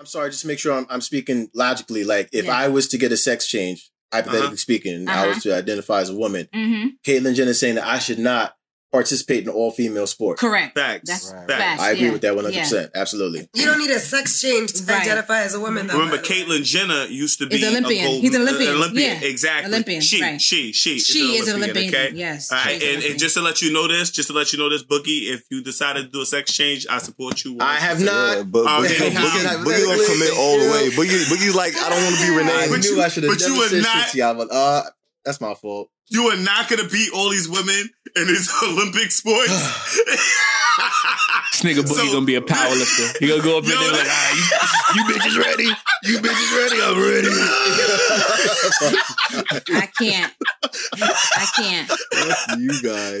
I'm sorry, just to make sure I'm, I'm speaking logically. Like, if Yeah. I was to get a sex change, hypothetically Uh-huh. speaking, I Uh-huh. was to identify as a woman, Mm-hmm. Caitlyn Jenner is saying that I should not participate in all female sports. Correct. Facts. That's Right. Facts. facts. I agree yeah. with that 100%. Absolutely. You don't need a sex change to Right. identify as a woman. Though, Remember, by the way. Caitlyn Jenner used to be He's Olympian. A golden, He's an Olympian. uh, Olympian. Yeah. Exactly. Olympian, She, right. she, she, She is an Olympian. Okay. Yes. All right, she is an and, and just to let you know this, just to let you know this, Boogie, if you decided to do a sex change, I support you. I have not. Yeah, but Boogie, Boogie. Boogie gonna commit all the way. Boogie, Boogie's like, I don't want to be I Renee. But knew you- I should have but you never said not- shit to y'all, but uh, that's my fault. You are not going to beat all these women in these Olympic sports. This nigga Boogie So- gonna be a power powerlifter. He gonna go up in Yo, there like, that- ah, you, you bitches ready? You bitches ready? I'm ready. I can't. I can't. Fuck you guys.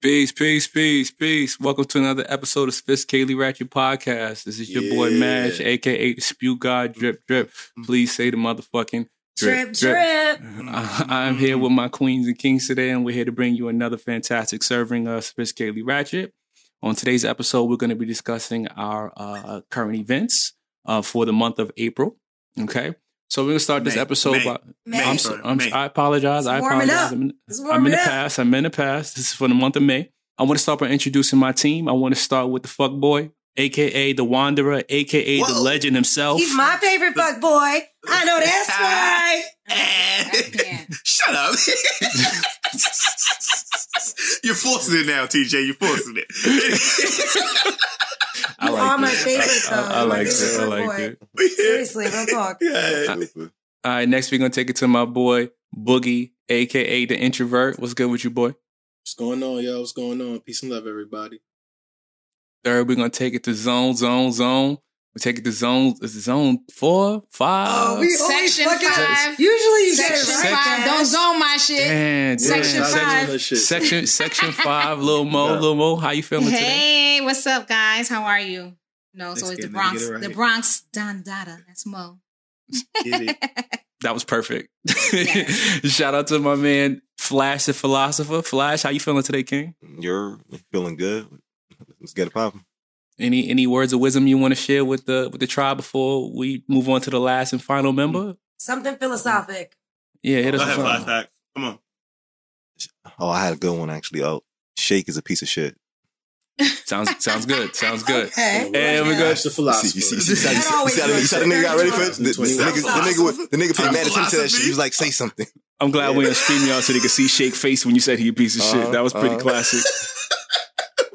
Peace, peace, peace, peace. Welcome to another episode of Sophisticatedly Ratchet Podcast. This is your boy Yeah. Mash, aka the Spew God Drip Drip. Please say the motherfucking drip, drip. I- I'm here with my queens and kings today, and we're here to bring you another fantastic serving of Sophisticatedly Ratchet. On today's episode, we're going to be discussing our uh, current events uh, for the month of April. Okay, so we're going to start this May. episode May. by. May. I'm, sorry, I'm, May. I apologize. I It's warming apologize. up. I'm in, It's I'm in the up. past. I'm in the past. This is for the month of May. I want to start by introducing my team. I want to start with the fuck boy, aka the Wanderer, aka the legend himself. He's my favorite fuck boy. I know that's right. I. Shut up. You're forcing it now, TJ. You're forcing it. I You like are my it. favorite, I, I, though. I like it. I like boy. it. Seriously, real talk. Yeah. All right, next we're gonna take it to my boy Boogie, aka the introvert. What's good with you, boy? What's going on, y'all? What's going on? Peace and love, everybody. Third, we're gonna take it to zone, zone, zone. We take it to zone. Is it zone four, five? Oh, we Section fucking five. Usually you get it Section right. five. Don't zone my shit. Damn, Section damn. five. Section section five, little Mo, little Mo. How you feeling today? Hey, what's up, guys? How are you? No, so it's Let's always get the Bronx. it right. The Bronx Don Dada. That's Mo. Get it. That was perfect. Yes. Shout out to my man Flash the philosopher. Flash, how you feeling today, King? You're feeling good. Let's get it popping. Any any words of wisdom you want to share with the with the tribe before we move on to the last and final member? Something philosophic. Yeah, hit Go us ahead, with Pack. Come on. Oh, I had a good one actually. Oh, Shake is a piece of shit. Sounds sounds good. Sounds good. Okay. And we go. That's the You philosopher. you see, you see, you see, you see, the- you see how the nigga got ready for it? The, the, the, nigga, the, nigga, was- the nigga paid mad attention to that shit. He was like, say something. I'm glad we on stream y'all so they could see Shake face when you said he a piece of shit. Uh-huh, That was pretty uh-huh. classic.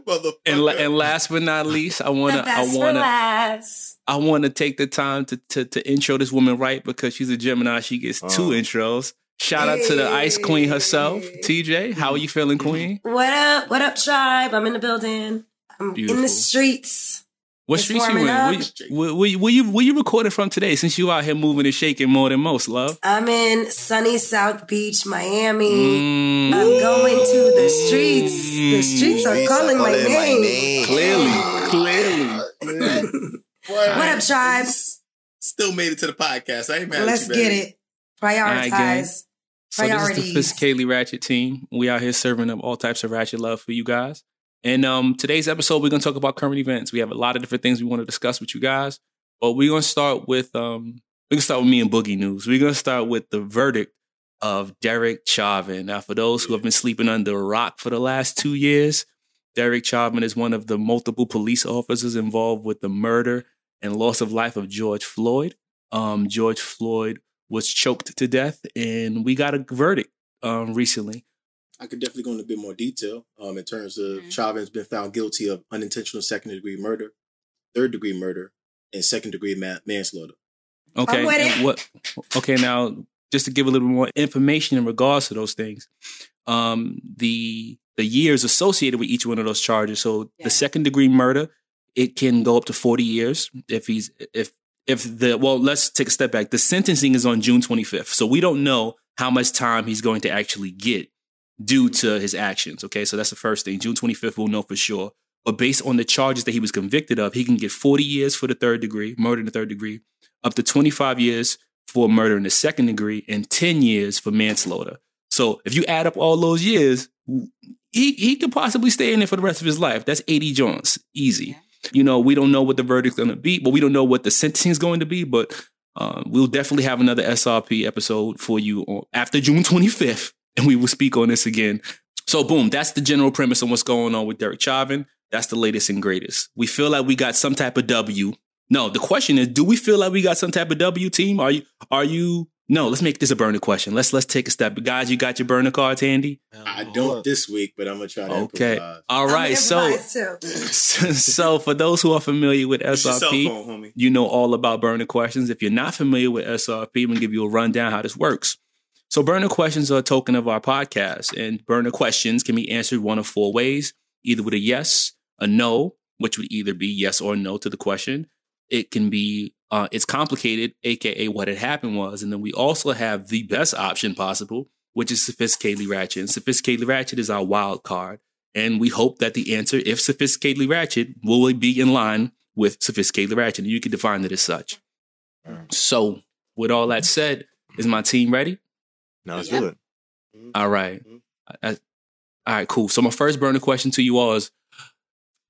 Motherfucker. And la- and last but not least, I wanna I best for wanna last. I wanna take the time to to to intro this woman right because she's a Gemini. She gets two Uh. intros. Shout out to the Ice Queen herself, TJ. How are you feeling, Queen? What up? What up, tribe? I'm in the building. I'm in the streets. What It's streets you in? warming Where, up. you- where, where, you- where you where you recording from today? Since you out here moving and shaking more than most, love. I'm in sunny South Beach, Miami. Mm, I'm going to the streets. The streets are calling my calling my name. name. clearly, clearly. What up, tribe? Still made it to the podcast. I ain't mad Let's at you, get it. Prioritize. So this is Priorities. the Sophisticatedly Ratchet team. We out here serving up all types of ratchet love for you guys. And um, today's episode, we're gonna talk about current events. We have a lot of different things we want to discuss with you guys. But we're gonna start with um, we're gonna start with me and Boogie News. We're gonna start with the verdict of Derek Chauvin. Now, for those who have been sleeping under a rock for the last two years, Derek Chauvin is one of the multiple police officers involved with the murder and loss of life of George Floyd. Um, George Floyd was choked to death, and we got a verdict um, recently. I could definitely go into a bit more detail um, in terms of Mhm. Chauvin's been found guilty of unintentional second degree murder, third degree murder, and second degree ma- manslaughter. Okay, I'm with it. what? Okay, now just to give a little more information in regards to those things, um, the the years associated with each one of those charges. So Yeah. the second degree murder, it can go up to 40 years if he's if if the well, let's take a step back. The sentencing is on June 25th. So we don't know how much time he's going to actually get due to his actions. Okay. So that's the first thing. June 25th, we'll know for sure. But based on the charges that he was convicted of, he can get 40 years for the third degree, murder in the third degree, up to 25 years for murder in the second degree, and 10 years for manslaughter. So if you add up all those years, he, he could possibly stay in there for the rest of his life. That's 80 joints. Easy. You know, we don't know what the verdict's going to be, but we don't know what the sentencing is going to be. But uh, we'll definitely have another SRP episode for you on, after June 25th, and we will speak on this again. So, boom, that's the general premise on what's going on with Derek Chauvin. That's the latest and greatest. We feel like we got some type of W. No, the question is, do we feel like we got some type of W team? Are you, are you, no, let's make this a burner question. Let's, let's take a step. Guys, you got your burner cards handy? I don't this week, but I'm gonna try to Okay. improvise. All right. So, so for those who are familiar with It's your cell SRP, phone, homie. you know all about burner questions. If you're not familiar with SRP, I'm gonna give you a rundown how this works. So burner questions are a token of our podcast, and burner questions can be answered one of four ways: either with a yes, a no, which would either be yes or no to the question. It can be uh, it's complicated, aka what had happened was, and then we also have the best option possible, which is sophisticatedly ratchet. And sophisticatedly ratchet is our wild card, and we hope that the answer, if sophisticatedly ratchet, will be in line with sophisticatedly ratchet, and you can define it as such. So, with all that said, is my team ready? Now let's Yeah. do it. All right. I- I- all right, cool. So my first burner question to you all is,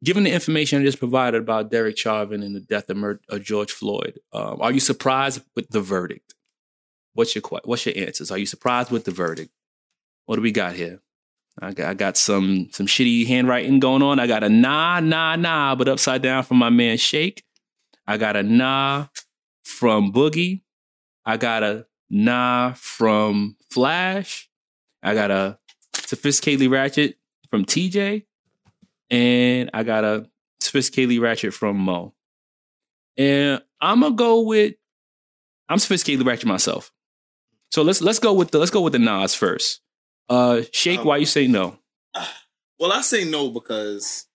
given the information I just provided about Derek Chauvin and the death of, Mur- of George Floyd, um, are you surprised with the verdict? What's your What's your answers? Are you surprised with the verdict? What do we got here? I got, I got some some shitty handwriting going on. I got a nah, nah, nah, but upside down from my man Shake. I got a nah from Boogie. I got a nah from Flash. I got a sophisticatedly ratchet from TJ. And I got a sophisticatedly ratchet from Mo. And I'm gonna go with I'm sophisticatedly ratchet myself. So let's let's go with the let's go with the Nas first. Uh Shake, Um, why you say no? Well, I say no because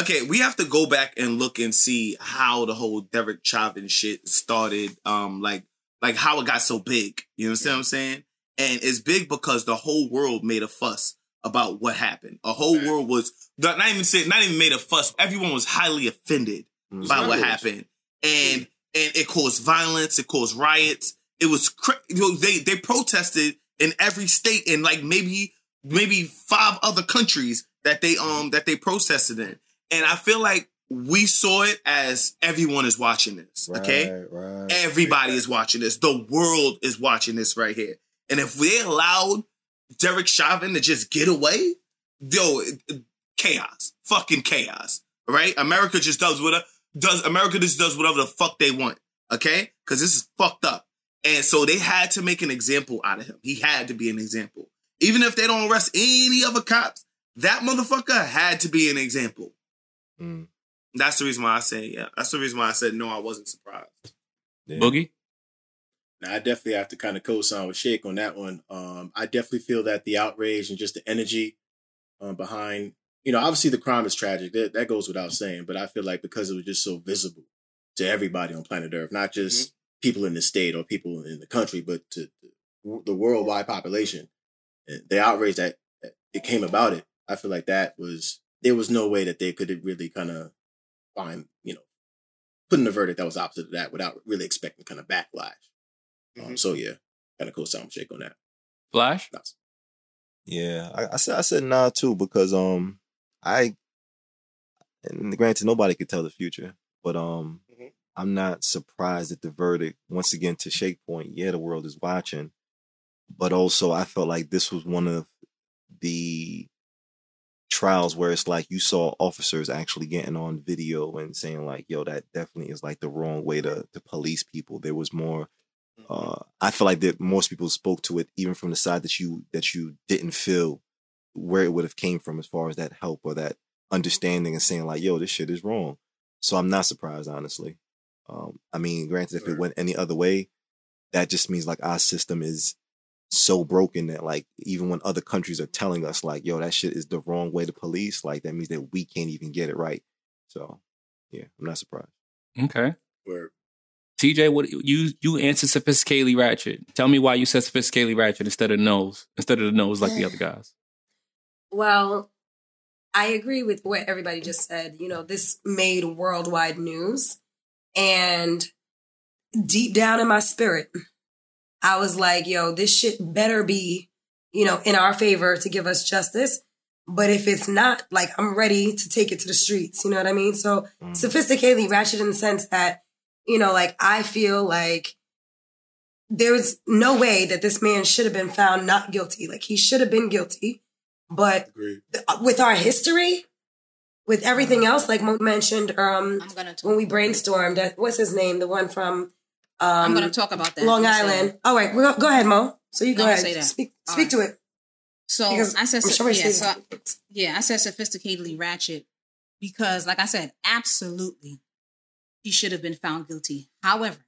okay, we have to go back and look and see how the whole Derek Chauvin shit started. Um, like like how it got so big. You understand what I'm saying? And it's big because the whole world made a fuss about what happened. A whole world was not not even said, not even made a fuss. Everyone was highly offended Mm. by what happened, and and it caused violence. It caused riots. It was cra- you know, they they protested in every state and like maybe maybe five other countries that they um that they protested in, and I feel like we saw it as everyone is watching this. Okay, Right, right. everybody is watching this. The world is watching this right here. And if they allowed Derek Chauvin to just get away, yo, it- it- chaos, fucking chaos. Right? America just does what does. America just does whatever the fuck they want. Okay? Because this is fucked up. And so they had to make an example out of him. He had to be an example. Even if they don't arrest any other cops, that motherfucker had to be an example. Mm. That's the reason why I say, yeah. That's the reason why I said no, I wasn't surprised. Yeah. Boogie? Now, I definitely have to kind of co-sign with Shake on that one. Um, I definitely feel that the outrage and just the energy um, behind, you know, obviously the crime is tragic. That, that goes without saying. But I feel like because it was just so visible to everybody on planet Earth, not just people in the state or people in the country, but to the worldwide population, and the outrage that, that it came about it, I feel like that was there was no way that they could really kind of find, you know, putting a verdict that was opposite of that without really expecting kind of backlash. Um, so yeah, kind of co-sign with Shake on that. Flash? Nice. Yeah, I, I said I said nah too because um I and granted nobody could tell the future, but um Mhm. I'm not surprised at the verdict. Once again, to Shake point, yeah, the world is watching, but also I felt like this was one of the trials where it's like you saw officers actually getting on video and saying like, "Yo, that definitely is like the wrong way to to police people." There was more uh, I feel like that most people spoke to it even from the side that you that you didn't feel where it would have came from as far as that help or that understanding and saying like, "Yo, this shit is wrong." So I'm not surprised, honestly. Um, I mean, granted, if it went any other way, that just means like our system is so broken that like even when other countries are telling us like, yo, that shit is the wrong way to police, like that means that we can't even get it right. So yeah, I'm not surprised. Okay. Where TJ, what you you answered sophisticatedly ratchet. Tell me why you said sophisticatedly ratchet instead of nose, instead of the nose like the other guys. Well, I agree with what everybody just said. You know, this made worldwide news. And deep down in my spirit, I was like, yo, this shit better be, you know, in our favor to give us justice. But if it's not, like, I'm ready to take it to the streets. You know what I mean? So Mm. sophisticatedly ratchet in the sense that, you know, like, I feel like there's no way that this man should have been found not guilty. Like, he should have been guilty. But agreed. with our history, with everything else, like Mo mentioned, um, I'm gonna when we brainstormed, uh, what's his name? The one from um, I'm gonna talk about that. Long I'm gonna say Island. that. All right, go, go ahead, Mo. So you go No, I'm ahead. say that. Speak, All speak to it. So Because I said, I'm sure yeah, so I- yeah, I said sophisticatedly ratchet because, like I said, absolutely, he should have been found guilty. However,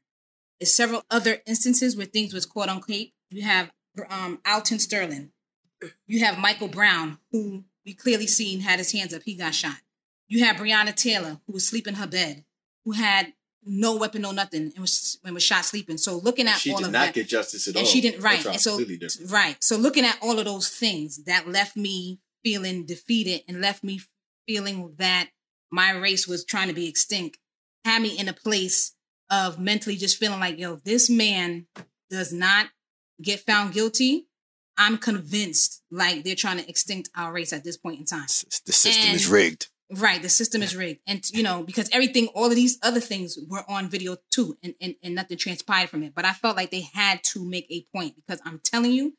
there's several other instances where things was caught on tape. You have um, Alton Sterling. You have Michael Brown, who we clearly seen had his hands up. He got shot. You have Breonna Taylor, who was sleeping in her bed, who had no weapon, no nothing, and was and was shot sleeping. So looking at she all did not get justice at all. and she didn't right and so right so looking at all of those things that left me feeling defeated and left me feeling that my race was trying to be extinct had me in a place of mentally just feeling like yo this man does not get found guilty i'm convinced like they're trying to extinct our race at this point in time The system is rigged. Right, the system is rigged, and you know because everything, all of these other things were on video too, and, and and nothing transpired from it. But I felt like they had to make a point because I'm telling you,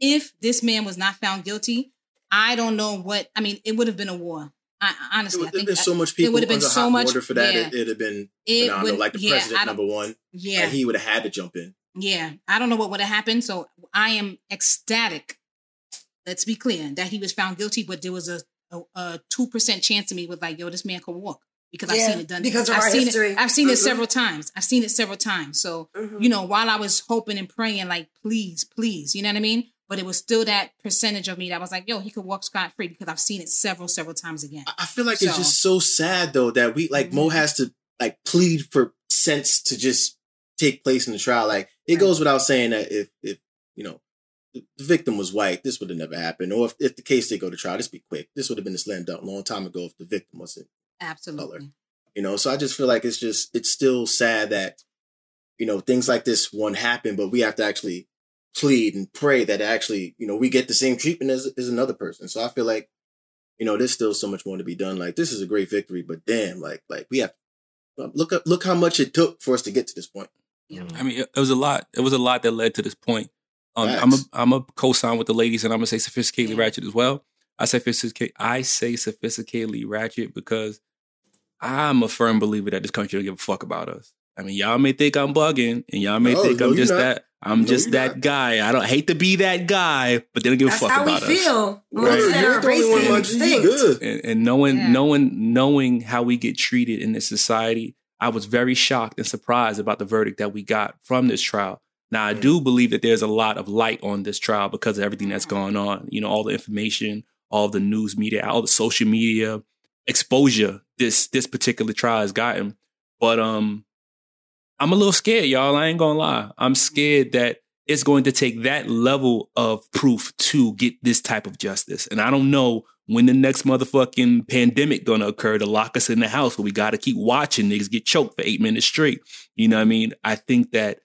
if this man was not found guilty, I don't know what. I mean, it would have been a war. I, It honestly, would I have think been so much people It would have been so much water for that. Yeah, It, it'd have been It phenomenal. would- like the yeah, president number one. yeah. Like, he would have had to jump in. Yeah, I don't know what would have happened. So I am ecstatic. Let's be clear that he was found guilty, but there was a a two percent chance to me with like, yo, this man could walk because I've seen it done. because of I've our seen history. It, I've seen it Mhm. several times. I've seen it several times. So Mhm. you know, while I was hoping and praying, like, please, please, you know what I mean. But it was still that percentage of me that was like, yo, he could walk scot free because I've seen it several, several times again. I feel like it's just so sad though that we like Mm-hmm. Mo has to like plead for sense to just take place in the trial. Like it goes without saying that if if you know the, victim was white, this would have never happened. Or if, if the case did go to trial, this be quick. This would have been a slam dunk a long time ago if the victim wasn't. Absolutely. You know, so I just feel like it's just it's still sad that you know things like this one happen, but we have to actually plead and pray that actually you know we get the same treatment as as another person. So I feel like you know there's still so much more to be done. Like this is a great victory, but damn, like like we have look up look how much it took for us to get to this point. I mean, it, it was a lot. It was a lot that led to this point. Um, I'm a Facts. I'm a co-sign with the ladies, and I'm gonna say sophisticatedly ratchet as well. I say sophisticate. I say sophisticatedly ratchet because I'm a firm believer that this country don't give a fuck about us. I mean, y'all may think I'm bugging, and y'all may No, think no, I'm just not. that. I'm No, just that not. guy. I don't hate to be that guy, but they don't give That's a fuck how we about us. feel. Mo Right. said You're our the race only one like you good. and, and knowing Yeah. knowing knowing how we get treated in this society i was very shocked and surprised about the verdict that we got from this trial now i do believe that there's a lot of light on this trial because of everything that's going on you know all the information all the news media all the social media exposure this this particular trial has gotten but um i'm a little scared y'all i ain't gonna lie i'm scared that it's going to take that level of proof to get this type of justice. And I don't know when the next motherfucking pandemic gonna occur to lock us in the house where we gotta keep watching niggas get choked for eight minutes straight. You know what I mean? I think that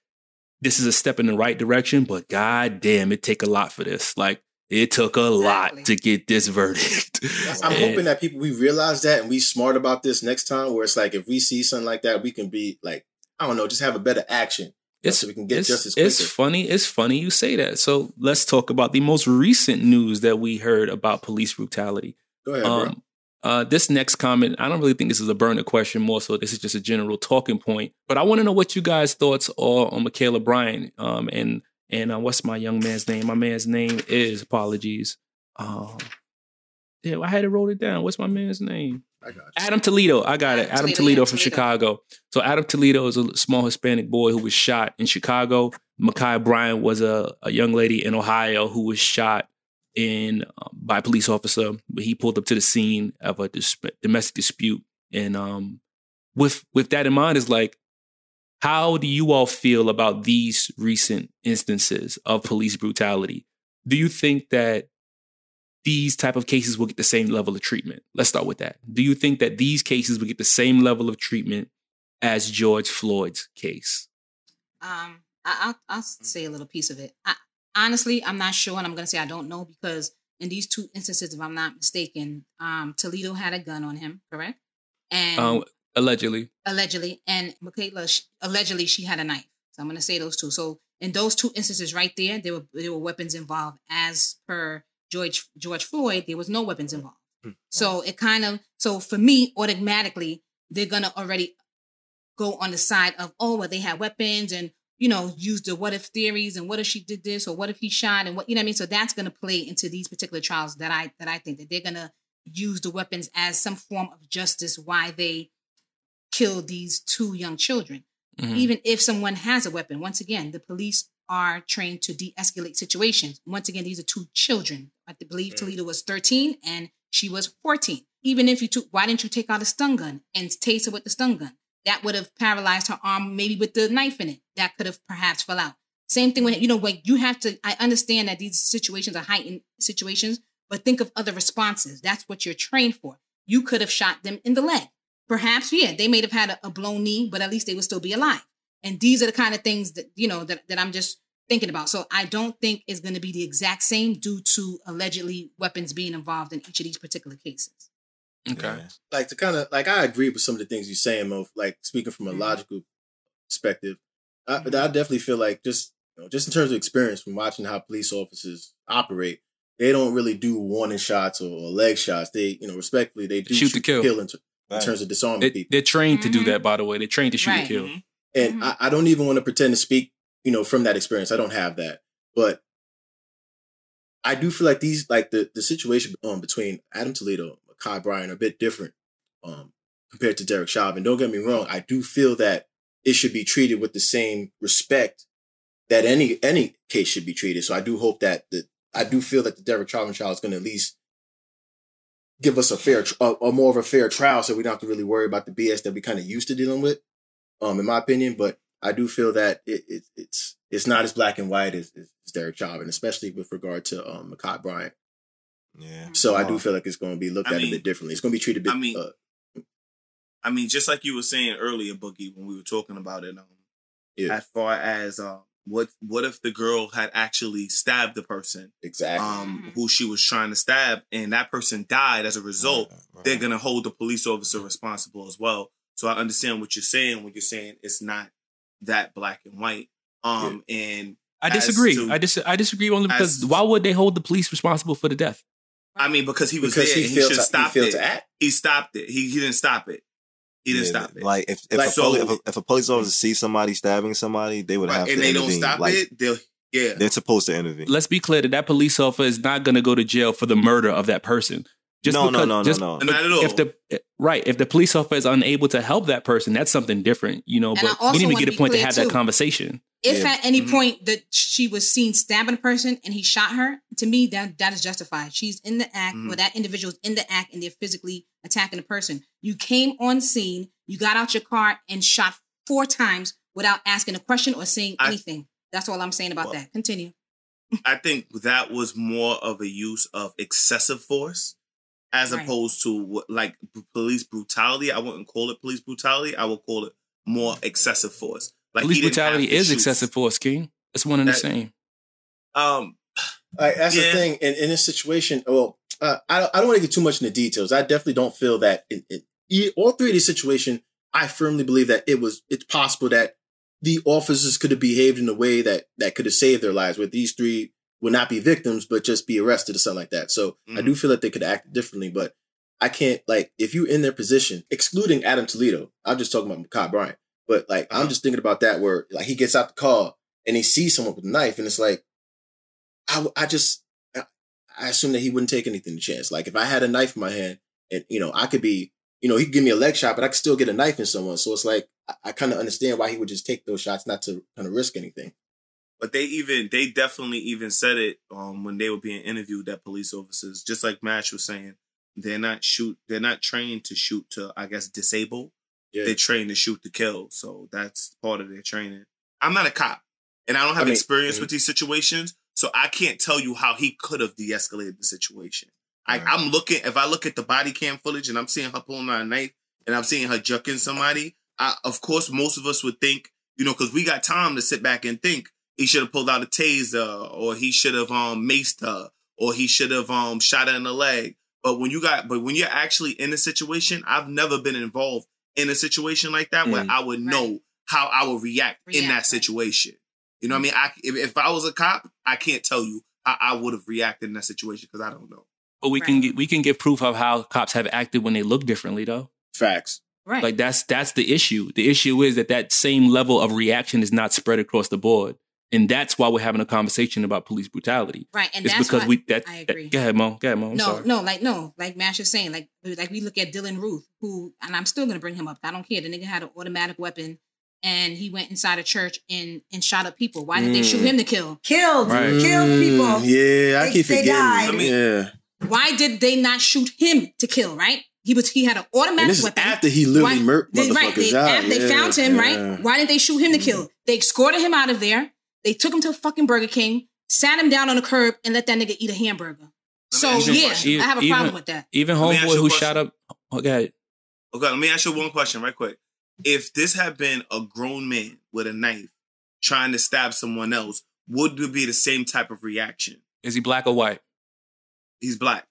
this is a step in the right direction, but god damn, it take a lot for this. Like it took a lot to get this verdict. I'm And- hoping that people we realize that and we smart about this next time. Where it's like if we see something like that, we can be like I don't know, just have a better action. It's, so we can get it's, justice it's funny. It's funny you say that. So let's talk about the most recent news that we heard about police brutality. Go ahead, bro. Um, uh, this next comment, I don't really think this is a burner question. More so, this is just a general talking point. But I want to know what you guys' thoughts are on Michaela Bryant. Um, and and uh, what's my young man's name? My man's name is apologies. Um, yeah, I had to wrote it down. What's my man's name? I got you. Adam Toledo. I got it. Adam Adam Toledo, Toledo from Toledo. Chicago. So Adam Toledo is a small Hispanic boy who was shot in Chicago. Ma'Khia Bryant was a, a young lady in Ohio who was shot in um, by a police officer. He pulled up to the scene of a dis- domestic dispute, and um, with with that in mind, is like, how do you all feel about these recent instances of police brutality? Do you think that these type of cases will get the same level of treatment? Let's start with that. Do you think that these cases will get the same level of treatment as George Floyd's case? Um, I, I'll I'll say a little piece of it. I, honestly, I'm not sure, and I'm going to say I don't know because in these two instances, if I'm not mistaken, um, Toledo had a gun on him, correct? And Um, allegedly. allegedly, and Michaela sh- allegedly she had a knife. So I'm going to say those two. So in those two instances right there, there were there were weapons involved. As per George George Floyd, there was no weapons involved. So it kind of so for me automatically they're gonna already go on the side of oh well they had weapons and you know use the what if theories and what if she did this or what if he shot and what you know what I mean so that's gonna play into these particular trials that I that I think that they're gonna use the weapons as some form of justice why they killed these two young children Mhm. even if someone has a weapon once again the police are trained to de-escalate situations. Once again these are two children. I believe mm. toledo was 13 and she was 14 even if you took why didn't you take out a stun gun and tase her with the stun gun? That would have paralyzed her arm maybe with the knife in it. That could have perhaps fell out. Same thing with, you know when you have to i understand that these situations are heightened situations but think of other responses. That's what you're trained for. You could have shot them in the leg. Perhaps yeah they may have had a, a blown knee but at least they would still be alive. And these are the kind of things that you know that, that i'm just thinking about so i don't think it's going to be the exact same due to allegedly weapons being involved in each of these particular cases Okay. Yeah. like to kind of like I agree with some of the things you're saying, Mo. Like speaking from a Mhm. logical perspective, I, Mhm. I definitely feel like just you know, just in terms of experience from watching how police officers operate, they don't really do warning shots or, or leg shots. They you know respectfully they do Shoot to kill. in, ter- in terms of disarming They, people. they're trained to do Mhm. that, by the way. They're trained to shoot Right. and kill. And Mhm. I, I don't even want to pretend to speak, you know, from that experience. I don't have that. But I do feel like these, like the, the situation um, between Adam Toledo and Kai Bryan are a bit different um, compared to Derek Chauvin. Don't get me wrong. I do feel that it should be treated with the same respect that any any case should be treated. So I do hope that the I do feel that the Derek Chauvin trial is going to at least give us a fair, a, a more of a fair trial, so we don't have to really worry about the BS that we kind of used to dealing with. Um, in my opinion, but I do feel that it, it it's it's not as black and white as, as Derek Chauvin, especially with regard to um Ma'Khia Bryant. Yeah. So I do feel like it's going to be looked I at mean- a bit differently. It's going to be treated a bit. I mean- uh, I mean, just like you were saying earlier, Boogie, when we were talking about it, um, yeah, as far as uh, what what if the girl had actually stabbed the person exactly. um, who she was trying to stab, and that person died as a result? Right, right. They're gonna hold the police officer responsible as well. So I understand what you're saying when you're saying it's not that black and white. Um, and I disagree. to- I dis- I disagree only because as- why would they hold the police responsible for the death? I mean, because he was because there, he he should to, have stopped failed it. to act. He stopped it. He he didn't stop it. He didn't Yeah, stop it. Like if if, Like, a poli- so- if, a, if a police officer sees somebody stabbing somebody, they would Right, have and to they intervene. don't stop like, it. They'll yeah. They're supposed to intervene. Let's be clear that that police officer is not going to go to jail for the murder of that person. Just No, no, because, no, no, just- no. Not at all. If the right, if the police officer is unable to help that person, that's something different, you know. And but we need to wanna get a point to clear, have that conversation. if Yeah. at any Mhm. point that she was seen stabbing a person and he shot her, to me that that is justified. She's in the act, Mhm. or that individual's in the act, and they're physically attacking a person. You came on scene, you got out your car and shot four times without asking a question or saying I- anything. That's all I'm saying about Well, that. Continue. I think that was more of a use of excessive force as Right. opposed to like police brutality. I wouldn't call it police brutality. I would call it more excessive force. Like police he didn't have brutality is shoot. excessive force, King. It's one and the same. Um, Like, that's Yeah. the thing. In, in this situation, well, uh, I, don't- I don't want to get too much into details. I definitely don't feel that in, in e- all three of these situations, I firmly believe that it was, it's possible that the officers could have behaved in a way that, that could have saved their lives, With these three would not be victims, but just be arrested or something like that. So I Mhm. do feel that they could act differently, but I can't, like, if you're in their position, excluding Adam Toledo, I'm just talking about Ma'Khia Bryant, but like, I'm Uh-huh. just thinking about that where, like, he gets out the car and he sees someone with a knife, and it's like, I, I just, I, I assume that he wouldn't take anything to chance. Like if I had a knife in my hand and, you know, I could be, you know, he could give me a leg shot, but I could still get a knife in someone. So it's like I, I kind of understand why he would just take those shots, not to kind of risk anything. But they even they definitely even said it um, when they were being interviewed that police officers, just like Mash was saying, they're not shoot they're not trained to shoot to I guess disable. Yeah. They're trained to shoot to kill. So that's part of their training. I'm not a cop and I don't have I mean- experience Mhm. with these situations, so I can't tell you how he could have de-escalated the situation. I, Right. I'm looking if I look at the body cam footage and I'm seeing her pulling out a knife and I'm seeing her jucking somebody. I, of course, most of us would think, you know, because we got time to sit back and think he should have pulled out a taser or he should have um maced her or he should have um shot her in the leg. But when you got, but when you're actually in a situation, I've never been involved in a situation like that where Mm. I would know how I would react, in React, that right. situation. You know what I mean? I if, if I was a cop, I can't tell you how I would have reacted in that situation because I don't know. But we can get, we can give proof of how cops have acted when they look differently, though. Facts. Right. Like that's that's the issue. The issue is that that same level of reaction is not spread across the board, and that's why we're having a conversation about police brutality. right. And it's that's because why we that, I that- agree. Go ahead, Mo. Go ahead, Mo. I'm no, sorry. no, like no, like Mash is saying, like like we look at Dylann Roof, who, and I'm still gonna bring him up. I don't care. The nigga had an automatic weapon, and he went inside a church and and shot up people. Why did they shoot Mm. him to kill? Killed, Right. killed people. Mm, yeah, I They- keep they forgetting. died. I mean- yeah. Why did they not shoot him to kill? Right? He was he had an And automatic this is weapon. after he literally Why- murked motherfuckers right, they, out. after they found him, yeah. right? Why didn't they shoot him to kill? They escorted him out of there. They took him to a fucking Burger King, sat him down on the curb, and let that nigga eat a hamburger. So ask you a yeah, question. I have a Even- problem with that. Even Let me ask homeboy who question. shot up. Oh, go ahead. Oh, okay, let me ask you one question right quick. If this had been a grown man with a knife trying to stab someone else, would it be the same type of reaction? Is he black or white? He's black.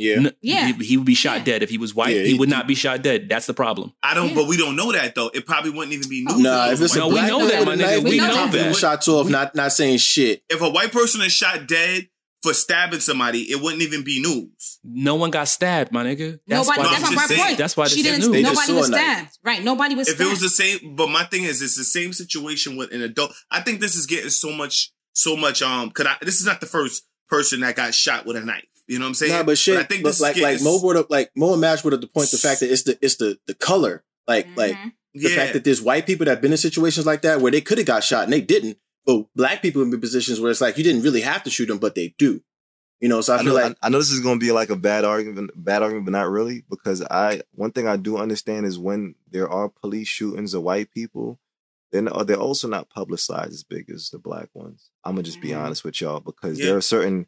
Yeah. N- Yeah. He, he would be shot Yeah. dead if he was white. Yeah, he, he- would not be shot dead. That's the problem. I don't, Yeah. but we don't know that though. It probably wouldn't even be news. Nah, it if was it's a white. No, we know that, my nigga. We we know know that. people shots off, not not saying shit. if a white person is shot dead for stabbing somebody, it wouldn't even be news. No one got stabbed, my nigga. That's nobody. why That's my saying. point. That's why she didn't. news. Nobody was saw a stabbed. Right. Nobody was. If stabbed. it was the same, but my thing is, it's the same situation with an adult. I think this is getting so much, so much. Um, cause I, this is not the first person that got shot with a knife. You know what I'm saying? Nah, but shit. I think but this is like like Mo brought up, like Mo and Mash brought up the point, the fact that it's the it's the the color, like like Mhm. the yeah. fact that there's white people that have been in situations like that where they could have got shot and they didn't, but black people in positions where it's like you didn't really have to shoot them, but they do. You know, so I, I feel know, like I, I know this is going to be like a bad argument, bad argument, but not really, because I one thing I do understand is when there are police shootings of white people, then they're also not publicized as big as the black ones. I'm gonna just be Mhm. honest with y'all because Yeah. there are certain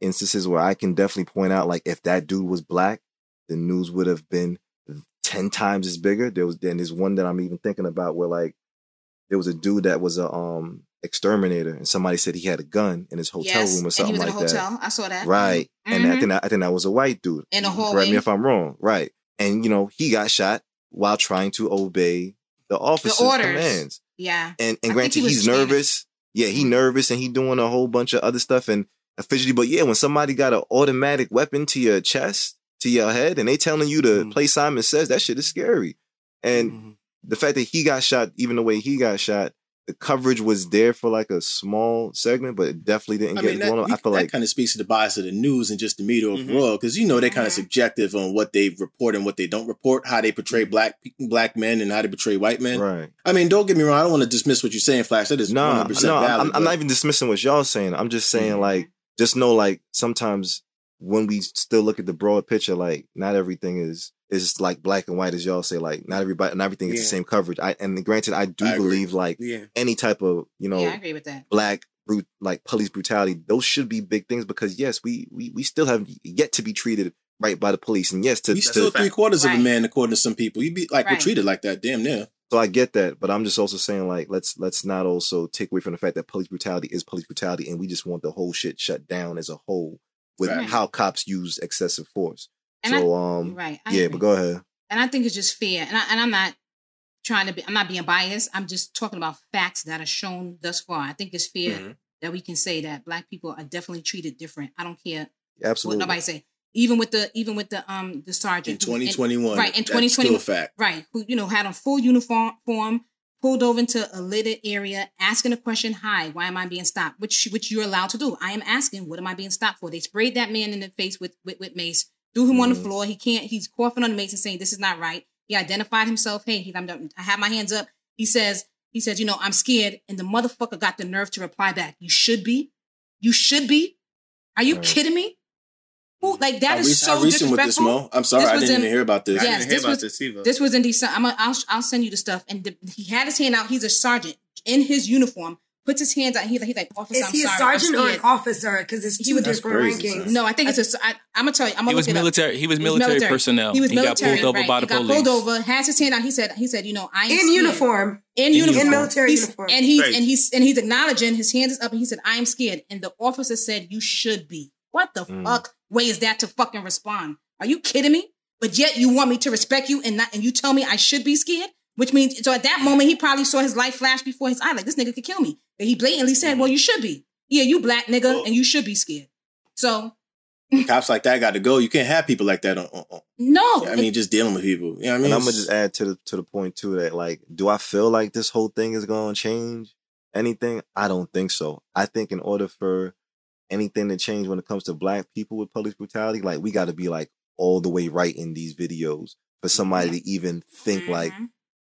instances where I can definitely point out, like if that dude was black, the news would have been ten times as bigger. There was then there's one that I'm even thinking about where like there was a dude that was a um exterminator and somebody said he had a gun in his hotel yes. room or something like that. hotel. I saw that. Right. And I think that, I think that was a white dude. In a Correct me if I'm wrong. Right. And you know, he got shot while trying to obey the officer's orders. commands. Yeah. And and granted, he he's nervous. Yeah, he nervous and he doing a whole bunch of other stuff and officially. But yeah, when somebody got an automatic weapon to your chest, to your head, and they telling you to Mhm. play Simon Says, that shit is scary. And Mhm. the fact that he got shot, even the way he got shot, the coverage was there for like a small segment, but it definitely didn't I get mean, that, blown up. I feel like that kind of speaks to the bias of the news and just the media Mhm. overall, because you know they're kind of subjective on what they report and what they don't report, how they portray black black men and how they portray white men. right. I mean, don't get me wrong, I don't want to dismiss what you're saying, Flash. That is No, 100 percent no, valid. I'm, I'm not even dismissing what y'all saying. I'm just saying, Mhm. like, just know, like, sometimes when we still look at the broad picture, like, not everything is is like black and white, as y'all say. Like, not everybody, not everything is Yeah. the same coverage. I and granted, I do I agree. believe like Yeah. any type of you know yeah, I agree with that. black brute like police brutality, those should be big things because yes, we we we still have yet to be treated right by the police, and yes, to, you to still three quarters of a man according to some people. you'd be like we're treated like that, damn near. So I get that, but I'm just also saying like let's let's not also take away from the fact that police brutality is police brutality, and we just want the whole shit shut down as a whole with Right. how cops use excessive force. And so I, um right. I yeah, agree. but go ahead. and I think it's just fair. And I, and I'm not trying to be. I'm not being biased. I'm just talking about facts that are shown thus far. I think it's fair Mhm. that we can say that black people are definitely treated different. I don't care Absolutely. what nobody say. Even with the even with the um the In sergeant who- 2021, right in that's 2021, still a fact. right? Who you know had on full uniform, form, pulled over into a litter area, asking a question, "Hi, why am I being stopped?" Which which you're allowed to do. I am asking, "What am I being stopped for?" They sprayed that man in the face with with, with mace. threw him on the Mhm. floor. He can't. He's coughing on the mates and saying, "This is not right." He identified himself. Hey, he, I'm, I have my hands up. He says, he says, you know, I'm scared, and the motherfucker got the nerve to reply back. You should be. You should be. Are you Right. kidding me? Who like that I is re- so I recent with this. Mo. I'm sorry, This I didn't in- even hear about this. I Yes, didn't hear this about was- this either. This was in December. I'm a, I'll I'll send you the stuff. And the, he had his hand out. He's a sergeant in his uniform. Puts his hands out. He's like, he's like, officer. Is I'm he a sorry, I'm sergeant or an officer? Because it's He two was- That's different crazy, rankings. son. No, I think it's a. I, I'm gonna tell you. I'm gonna He look was it up. military. He was He military, personnel. He was military. got pulled over right. by the he got police. pulled over. Has his hand out. He said. He said. You know, I am In scared. uniform. In In uniform. In military He's- uniform. And he's Right. and he's and he's acknowledging his hands is up and he said, I am scared. And the officer said, You should be. What the Mm. fuck way is that to fucking respond? Are you kidding me? But yet you want me to respect you and not and you tell me I should be scared? Which means so at that moment he probably saw his life flash before his eye, like this nigga could kill me. But he blatantly said, mm-hmm. Well, you should be. Yeah, you black nigga, Well- and you should be scared. So Cops like that got to go. You can't have people like that. On, on, on- no. I mean, just dealing with people. You know what I mean? and I'm gonna just add to the to the point too that like, do I feel like this whole thing is gonna change anything? I don't think so. I think in order for anything to change when it comes to black people with police brutality, like we got to be like all the way right in these videos for somebody to even think like Mhm.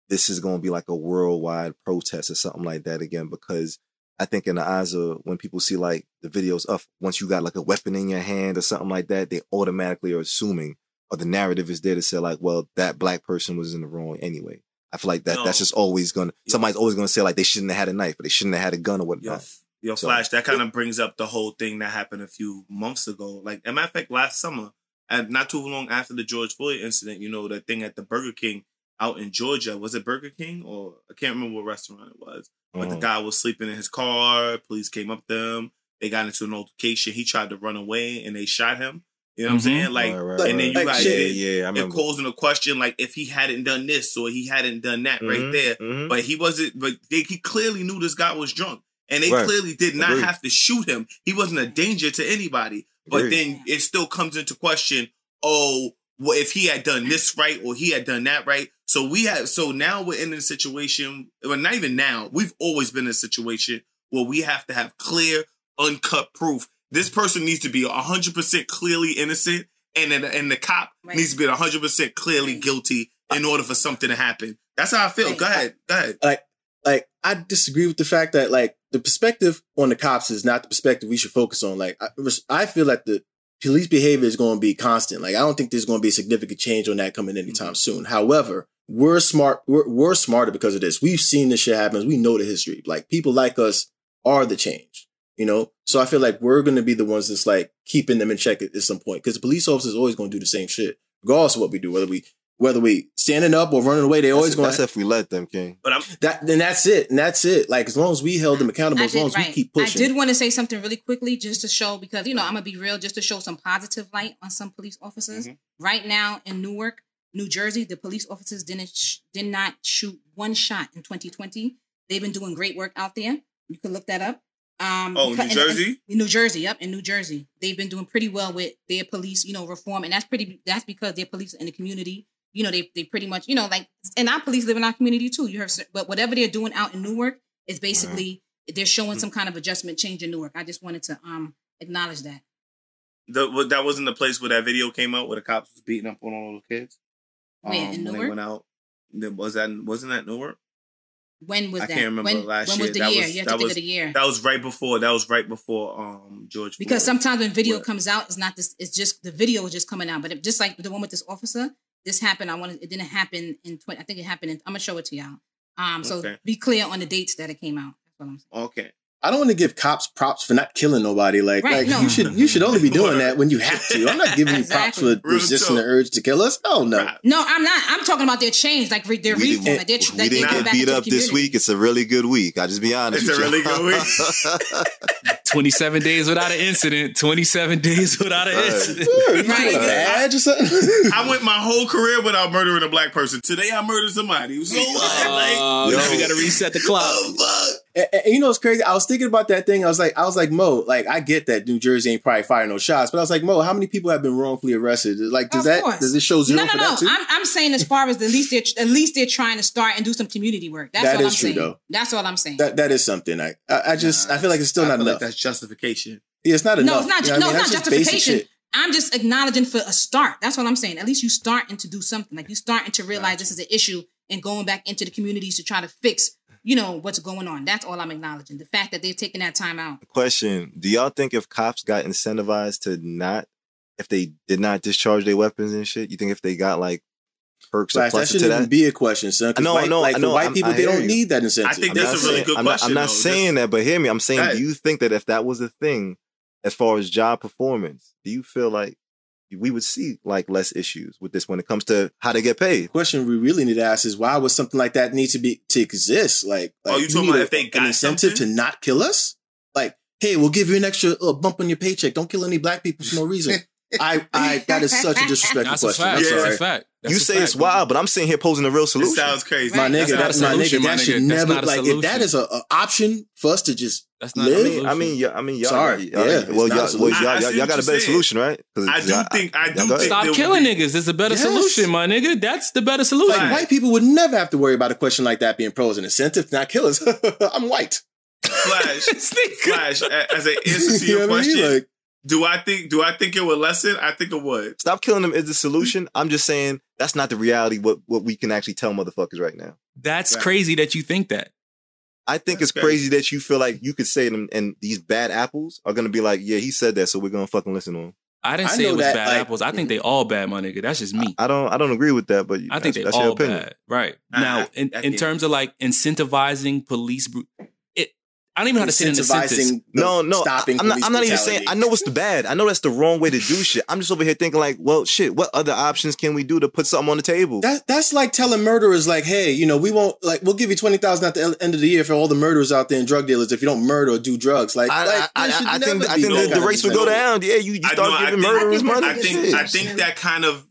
this is going to be like a worldwide protest or something like that again because I think in the eyes of when people see like the videos of once you got like a weapon in your hand or something like that, they automatically are assuming or the narrative is there to say like, well, that black person was in the wrong anyway. I feel like that that's just always gonna somebody's always gonna say like they shouldn't have had a knife or they shouldn't have had a gun or whatnot. Yo, So- Flash, that kind of brings up the whole thing that happened a few months ago. Like, as a matter of fact, last summer, and not too long after the George Floyd incident, you know, the thing at the Burger King out in Georgia. Was it Burger King or I can't remember what restaurant it was. But the Mhm. guy was sleeping in his car. Police came up to him. They got into an altercation. He tried to run away and they shot him. You know what Mhm. I'm saying? Like, Right, right, and then you like got shit. yeah, yeah, I it remember. calls into question like if he hadn't done this or he hadn't done that right Mhm, there. mhm. But he wasn't. But they, he clearly knew this guy was drunk, and they Right. clearly did not Agreed. have to shoot him. He wasn't a danger to anybody. But Agreed. then it still comes into question. Oh, well, if he had done this right or he had done that right. So we have. So now we're in a situation. Well, not even now. We've always been in a situation where we have to have clear, uncut proof. This person needs to be hundred percent clearly innocent, and then and the cop Right. needs to be hundred percent clearly Right. guilty in order for something to happen. That's how I feel. Right. Go ahead. Go ahead. like like I disagree with the fact that like the perspective on the cops is not the perspective we should focus on. Like I, I feel like the police behavior is going to be constant. Like I don't think there's going to be a significant change on that coming anytime mm-hmm. soon. However, we're smart. We're, we're smarter because of this. We've seen this shit happen. We know the history. Like people like us are the change. You know, so I feel like we're going to be the ones that's like keeping them in check at, at some point because the police officers always going to do the same shit, regardless of what we do, whether we whether we standing up or running away. They always that's, going that's if we let them, King. But I'm that then that's it, and that's it. Like as long as we held them accountable, I as long did, as we keep pushing. I did want to say something really quickly just to show because you know I'm gonna be real, just to show some positive light on some police officers. Mhm. Right now in Newark, New Jersey, the police officers didn't sh- did not shoot one shot in 2020. They've been doing great work out there. You can look that up. Um, Oh, New because- and- Jersey? and- New Jersey, yep, in New Jersey, they've been doing pretty well with their police, you know, reform, and that's pretty. That's because their police in the community, you know, they they pretty much, you know, like, and our police live in our community too. You heard, but whatever they're doing out in Newark is basically they're showing some kind of adjustment change in Newark. I just wanted to um acknowledge that. the that wasn't the place where that video came out where the cops was beating up on all those kids. Um, Where, in when they Newark? went out. Was that wasn't that Newark? When was I that? can't remember when, last when year. was the That year? was- you have that to think was- of the year. That was right before. That was right before um George. because Floyd. sometimes when video What? comes out, it's not this. It's just the video is just coming out. But it, just like the one with this officer, this happened. I wanted it didn't happen in. 20, I think it happened. In, I'm gonna show it to y'all. Um, so Okay. be clear on the dates that it came out. That's what I'm saying. Okay. I don't want to give cops props for not killing nobody. Like, Right, like no. you should you should only be doing that when you have to. I'm not giving you props Exactly. for resisting the urge to kill us. Oh no. No, I'm not. I'm talking about their change, like re- their We reform. didn't, Like they're, we like didn't they go get beat up this week. It's a really good week. I just be honest. It's with a really y'all. good 27 days without an incident. 27 days without an Right. incident. Sure, Right. doing an ad or something? I went my whole career without murdering a black person. Today I murdered somebody. So oh, what? Like, Yo. now we got to reset the clock. oh, fuck. And, and you know what's crazy? I was thinking about that thing. I was like, I was like, Mo, like I get that New Jersey ain't probably firing no shots, but I was like, Mo, how many people have been wrongfully arrested? Like, does Of that course. does it show zero No, no, for no. that too? I'm, I'm saying as far as the least they're at least they're trying to start and do some community work. That's That all is I'm true, saying. though. That's all I'm saying. that that is something. I I, I just Nah, I feel like it's still I not feel enough. like that's justification. yeah, it's not enough. no, enough. it's not. You know no, I mean? it's not That's just basic justification. shit. I'm just acknowledging for a start. That's what I'm saying. At least you starting to do something. Like you starting to realize this is an issue and going back into the communities to try to fix, you know, what's going on. That's all I'm acknowledging. The fact that they're taking that time out. Question: Do y'all think if cops got incentivized to not, if they did not discharge their weapons and shit, you think if they got like perks or Flash, that to shouldn't even that? be a question, son. 'cause I know, white, I know, like I know. white I'm- people, I they don't you. need that incentive. I think I'm that's not a really saying- good I'm not, question, I'm not though. saying that, but hear me. I'm saying, Go ahead. do you think that if that was a thing, as far as job performance, do you feel like we would see like less issues with this when it comes to how they get paid? The question we really need to ask is why would something like that need to be to exist? Like, Oh, you talking about a- if they an incentive something? to not kill us? Like, hey, we'll give you an extra uh, bump on your paycheck. Don't kill any black people for no reason. I, I, that is such a disrespectful That's a question. fact. I'm Yeah. sorry. That's a fact. That's you a say fact, it's bro. wild, but I'm sitting here posing a real It solution. sounds crazy. My nigga, That's that, not a my solution, nigga, that should never not like if that is solution. is a, a option for us to just That's not live. I mean, solution. I mean, yeah, I mean, y'all, Sorry, y'all, yeah, it's well, y'all, well, y'all, I- I y'all, y'all got a better saying. solution, right? I do y'all- think- I do y'all go ahead. think- Stop killing be- niggas. It's a better Yes. solution, my nigga. That's the better solution. Like white people would never have to worry about a question like that being posed. An incentive to not kill us. I'm white. Flash, This nigga. Flash. As an answer to your know what I mean? question, Like, do I think do I think it would lessen? I think it would. Stop killing them is the solution. I'm just saying that's not the reality. What what we can actually tell motherfuckers right now. That's Right. crazy that you think that. I think That's it's crazy that you feel like you could say them, and these bad apples are gonna be like, yeah, he said that, so we're gonna fucking listen to him. I didn't I say it was that, bad like- apples. I think they mm-hmm. all bad, my nigga. That's just me. I don't I don't agree with that, but I think they that's, that's your all opinion. bad. Right. I- now, I- in, in terms of like incentivizing police, bru- it I don't even know how to say it in a sentence. No, no, stopping I'm not. I'm not even saying. I know it's the bad. I know that's the wrong way to do shit. I'm just over here thinking like, well, shit. What other options can we do to put something on the table? That that's like telling murderers like, hey, you know, we won't like we'll give you twenty thousand at the end of the year for all the murderers out there and drug dealers if you don't murder or do drugs. Like, I, like I, there I, I think I think no the, kind the race would go down. Yeah, you, you start know, giving think- murderers I think money. I think I think that kind of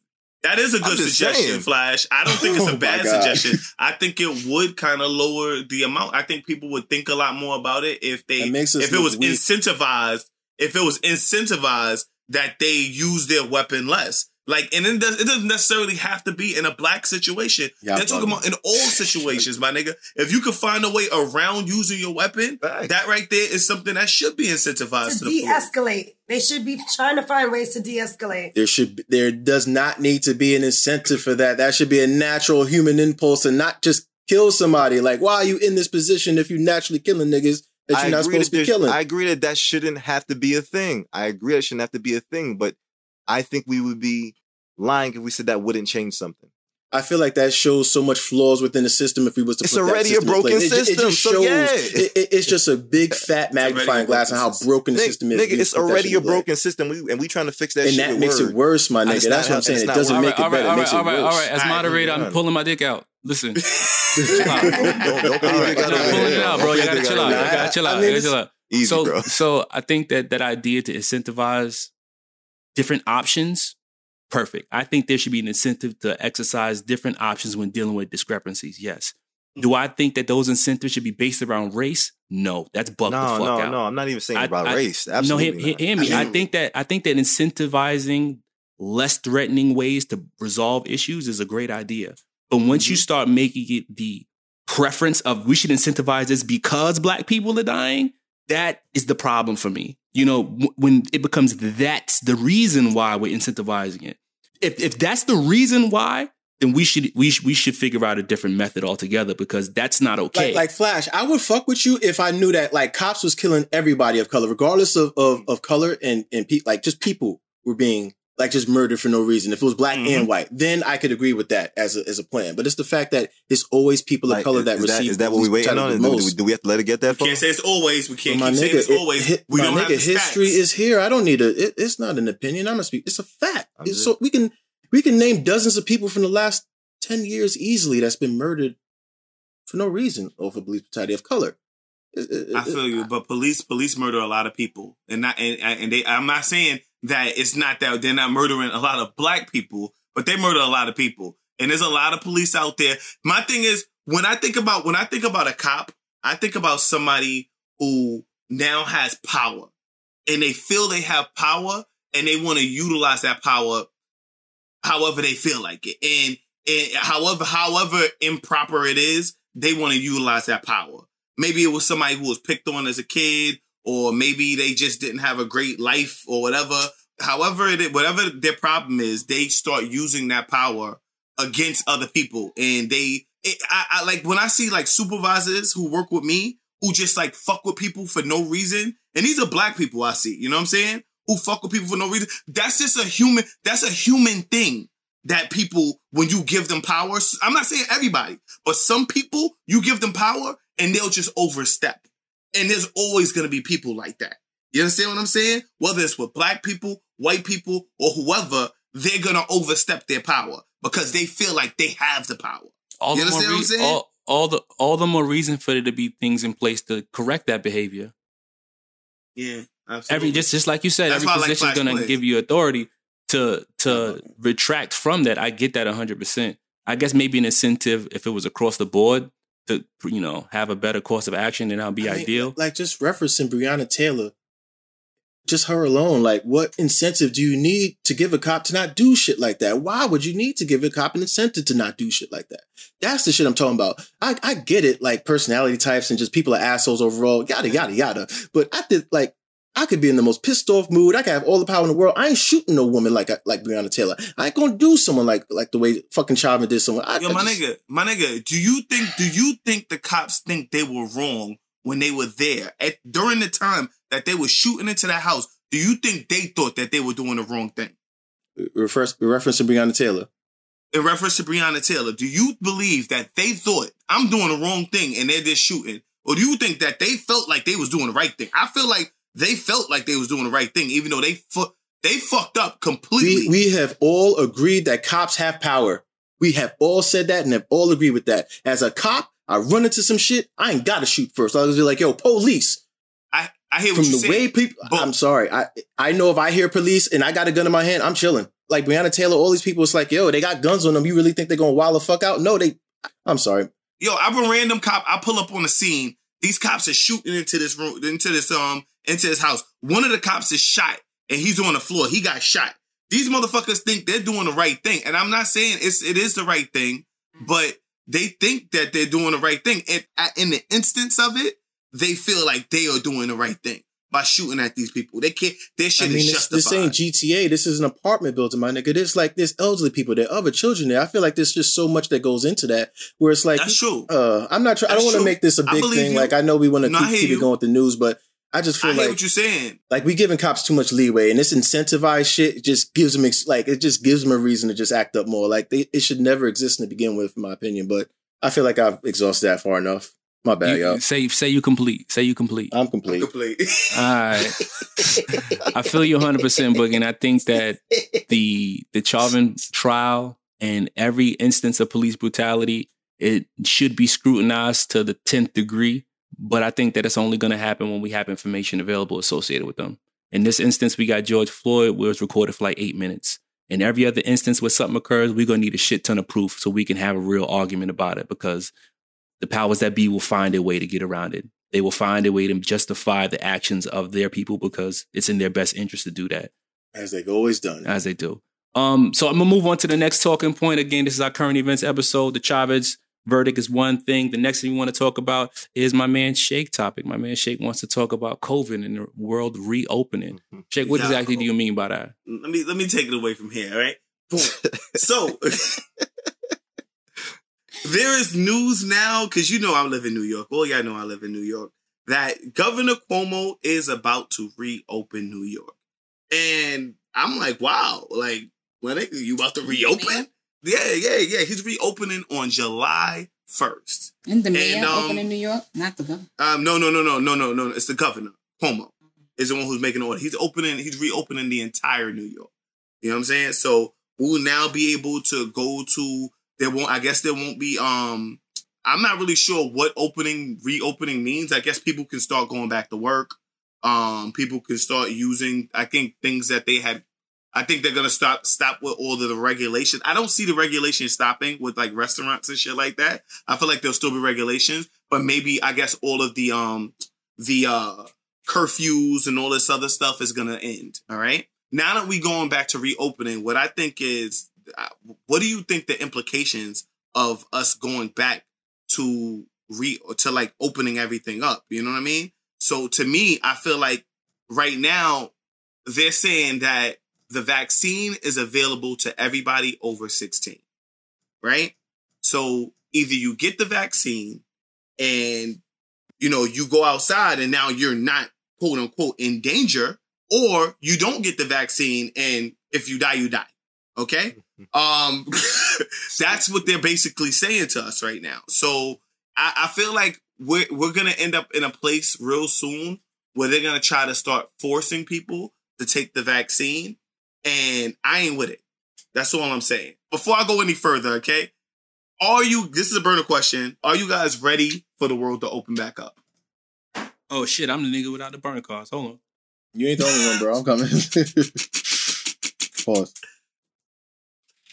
that is a good suggestion, saying. Flash. I don't think it's Oh a my bad suggestion. I think it would kind of lower the amount. I think people would think a lot more about it if they makes if it was weak. incentivized. If it was incentivized that they use their weapon less. Like, and it, does, it doesn't necessarily have to be in a black situation. Yeah, They're talking about in all situations, my nigga. If you can find a way around using your weapon, Facts. that right there is something that should be incentivized to to de-escalate. They should be trying to find ways to de-escalate. There should be, there does not need to be an incentive for that. That should be a natural human impulse and not just kill somebody. Like, why are you in this position if you naturally killing niggas that you're not supposed to be killing? I agree that that shouldn't have to be a thing. I agree that shouldn't have to be a thing, but I think we would be lying if we said that wouldn't change something. I feel like that shows so much flaws within the system. If we was to It's put that already a broken place. It ju- it, system, just so shows yeah. it- it- it's just a big fat magnifying glass on how broken the Nigga, system is. nigga, it's already a in place. broken system, we, and we trying to fix that and shit. that makes word. it worse, my That's not That's what I'm saying. that's It doesn't how- make it all right, better. all It makes right, it all right, worse. all right. As moderator, I'm pulling my dick out. Listen, don't, don't, don't your dick out pulling it out, bro. You gotta chill out out. You gotta chill out. mean, You gotta chill out. So, so I think that that idea to incentivize different options, perfect. I think there should be an incentive to exercise different options when dealing with discrepancies. Yes. Do I think that those incentives should be based around race? No, that's bugged No, the fuck no, out. no. I'm not even saying I- about I- race. No, Absolutely hear, hear, hear me. I think that I think that incentivizing less threatening ways to resolve issues is a great idea. But once Mm-hmm. you start making it the preference of we should incentivize this because black people are dying, that is the problem for me. You know, when it becomes that's the reason why we're incentivizing it. If if that's the reason why, then we should we should, we should figure out a different method altogether because that's not okay. Like, like Flash, I would fuck with you if I knew that like cops was killing everybody of color, regardless of of, of color and and pe- like just people were being like just murdered for no reason. If it was black Mhm. and white, then I could agree with that as a as a plan. But it's the fact that it's always people of Like, color is, that is receive. that, is that what we police waiting on? brutality Do, the do, we have to let it get that We far? can't say it's always. We can't my keep saying nigga, it's always. it, we my don't have nigga, the history stats. is here. I don't need a. It, it's not an opinion. I'm gonna speak. It's a fact. It's so we can we can name dozens of people from the last ten years easily that's been murdered for no reason over police brutality of color. It- it- I it- feel you, but police police murder a lot of people, and not and, and they. I'm not saying that it's not that they're not murdering a lot of black people, but they murder a lot of people, and there's a lot of police out there. My thing is when I think about when I think about a cop, I think about somebody who now has power, and they feel they have power, and they want to utilize that power however they feel like it, and and however however improper it is, they want to utilize that power. Maybe it was somebody who was picked on as a kid, or maybe they just didn't have a great life or whatever. however it, whatever their problem is, they start using that power against other people, and they. It, I, I like when I see like supervisors who work with me who just like fuck with people for no reason, and these are black people I see. You know what I'm saying? Who fuck with people for no reason. That's just a human. That's a human thing that people when you give them power. I'm not saying everybody, but some people you give them power and they'll just overstep. And there's always going to be people like that. You understand what I'm saying? Whether it's with black people, white people, or whoever, they're going to overstep their power because they feel like they have the power. All you the more understand what I'm reason, saying? all, all the all the more reason for there to be things in place to correct that behavior. yeah, absolutely. Every just just like you said, That's every I like position is going to give you authority to to uh-huh. retract from that. I get that hundred percent. I guess maybe an incentive if it was across the board to you know have a better course of action, then that would be I mean, ideal. Like just referencing Breonna Taylor, just her alone. Like, what incentive do you need to give a cop to not do shit like that? Why would you need to give a cop an incentive to not do shit like that? That's the shit I'm talking about. I, I get it, like personality types and just people are assholes overall, yada yada yada. But I did like. I could be in the most pissed off mood. I could have all the power in the world. I ain't shooting no woman like uh, like Breonna Taylor. I ain't gonna do someone like like the way fucking Chauvin did someone. I, Yo, I my just- nigga, my nigga, do you think do you think the cops think they were wrong when they were there at during the time that they were shooting into that house? Do you think they thought that they were doing the wrong thing? Reference reference to Breonna Taylor. In reference to Breonna Taylor, do you believe that they thought I'm doing the wrong thing and they're just shooting, or do you think that they felt like they was doing the right thing? I feel like they felt like they was doing the right thing, even though they fu- they fucked up completely. We, we have all agreed that cops have power. We have all said that and have all agreed with that. As a cop, I run into some shit, I ain't got to shoot first. I was be like, yo, police. I, I hear From what the you're way saying. people, I'm sorry. I I know if I hear police and I got a gun in my hand, I'm chilling. Like Breonna Taylor, all these people, it's like, yo, they got guns on them. You really think they're going to wild the fuck out? No, they, I'm sorry. Yo, I'm a random cop. I pull up on the scene. These cops are shooting into this room, into this um, into his house. One of the cops is shot, and he's on the floor. He got shot. These motherfuckers think they're doing the right thing, and I'm not saying it's it is the right thing, but they think that they're doing the right thing. And at- in the instance of it, they feel like they are doing the right thing by shooting at these people. They can't. Their shit I mean, is this, justified. this ain't GTA. This is an apartment building, my nigga. There's like this elderly people, there are other children there. I feel like there's just so much that goes into that. Where it's like That's true. Uh, I'm not. Try- I don't want to make this a big thing. you. Like I know we want to No, keep, keep it going with the news, but I just feel I hear like what you're saying. like we giving cops too much leeway, and this incentivized shit just gives them ex- like it just gives them a reason to just act up more. Like they, it should never exist in to begin with, in my opinion. But I feel like I've exhausted that far enough. My bad, You- y'all. say say you complete. Say you complete. I'm complete. Complete. All right. I feel you 100, percent Boogie, and I think that the the Chauvin trial and every instance of police brutality it should be scrutinized to the 10th degree. But I think that it's only going to happen when we have information available associated with them. In this instance, we got George Floyd, where it's recorded for like eight minutes. In every other instance where something occurs, we're going to need a shit ton of proof so we can have a real argument about it because the powers that be will find a way to get around it. They will find a way to justify the actions of their people because it's in their best interest to do that, As they've always done. as they do. Um, so I'm gonna move on to the next talking point. Again, this is our current events episode. The Chauvin verdict is one thing. The next thing we want to talk about is my man Shake topic. My man Shake wants to talk about COVID and the world reopening. Mm-hmm. Shake, what exactly do you mean by that? let me let me take it away from here, all right? So there is news now because you know I live in New York. Well, y'all know I live in New York. That Governor Cuomo is about to reopen New York, and I'm like, wow, like when you about to reopen? Yeah, yeah, yeah. He's reopening on July first. And the mayor And, um, open in New York, not the governor. Um, no, no, no, no, no, no, no. It's the governor. Cuomo is the one who's making the order. He's opening. He's reopening the entire New York. You know what I'm saying? So we'll now be able to go to. There won't. I guess there won't be. Um, I'm not really sure what opening reopening means. I guess people can start going back to work. Um, people can start using. I think things that they had. I think they're gonna stop stop with all of the regulations. I don't see the regulations stopping with like restaurants and shit like that. I feel like there'll still be regulations, but maybe I guess all of the um the uh curfews and all this other stuff is gonna end. All right. Now that we're going back to reopening, what I think is, uh, what do you think the implications of us going back to re to like opening everything up? You know what I mean? So to me, I feel like right now they're saying that the vaccine is available to everybody over 16, right? So either you get the vaccine and you know you go outside and now you're not quote unquote in danger, or you don't get the vaccine and if you die, you die. Okay? Um that's what they're basically saying to us right now. So I, I feel like we're we're gonna end up in a place real soon where they're gonna try to start forcing people to take the vaccine, and I ain't with it. That's all I'm saying. Before I go any further, okay? Are you? This is a burner question. Are you guys ready for the world to open back up? Oh shit, I'm the nigga without the burner cards. Hold on. You ain't the only one, bro. I'm coming. Pause.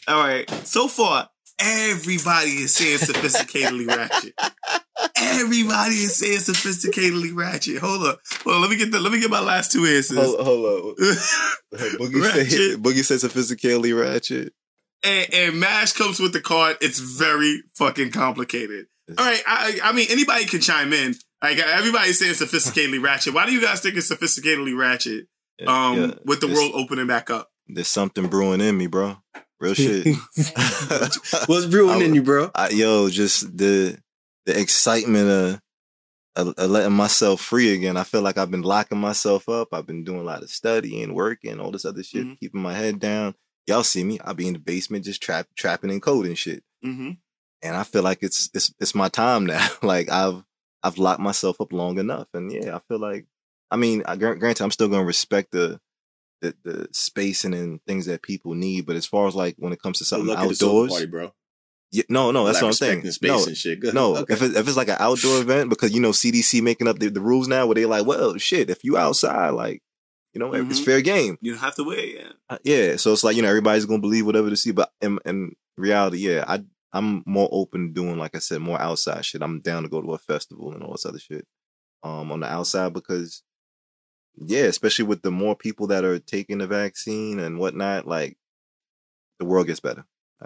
All right. So far, everybody is saying sophisticatedly ratchet. Everybody is saying sophisticatedly ratchet. Hold up. Hold on. Let me get the. Let me get my last two answers. Hold, hold on. Boogie said, Ratchet. Boogie said sophisticatedly ratchet. and, and Mash comes with the card. It's very fucking complicated. All right, I, I mean anybody can chime in. Like everybody's saying sophisticatedly ratchet. Why do you guys think it's sophisticatedly ratchet? Um, Yeah, with the world opening back up. There's something brewing in me, bro. Real shit. What's brewing in you, bro? I, yo, just the the excitement of, of, of letting myself free again. I feel like I've been locking myself up. I've been doing a lot of studying, working, all this other shit, Mhm. keeping my head down. Y'all see me? I be in the basement just trap, trapping and coding shit. Mm-hmm. and I feel like it's it's it's my time now. like I've I've locked myself up long enough, and yeah, I feel like I mean, I, granted, I'm still gonna respect the the, the spacing and things that people need, but as far as like when it comes to something look at the sober outdoors, party, bro. yeah, no, no, that's Like what I'm saying. No, shit. Good. no, Okay. if it, if it's like an outdoor event, because you know CDC making up the, the rules now, where they like, well, shit, if you outside, like, you know, it's Mhm. fair game. You don't have to wear, yeah. Uh, yeah, so it's like you know everybody's gonna believe whatever they see, but in, in reality, yeah, I I'm more open to doing like I said more outside shit. I'm down to go to a festival and all this other shit, um, on the outside because, yeah, especially with the more people that are taking the vaccine and whatnot, like the world gets better.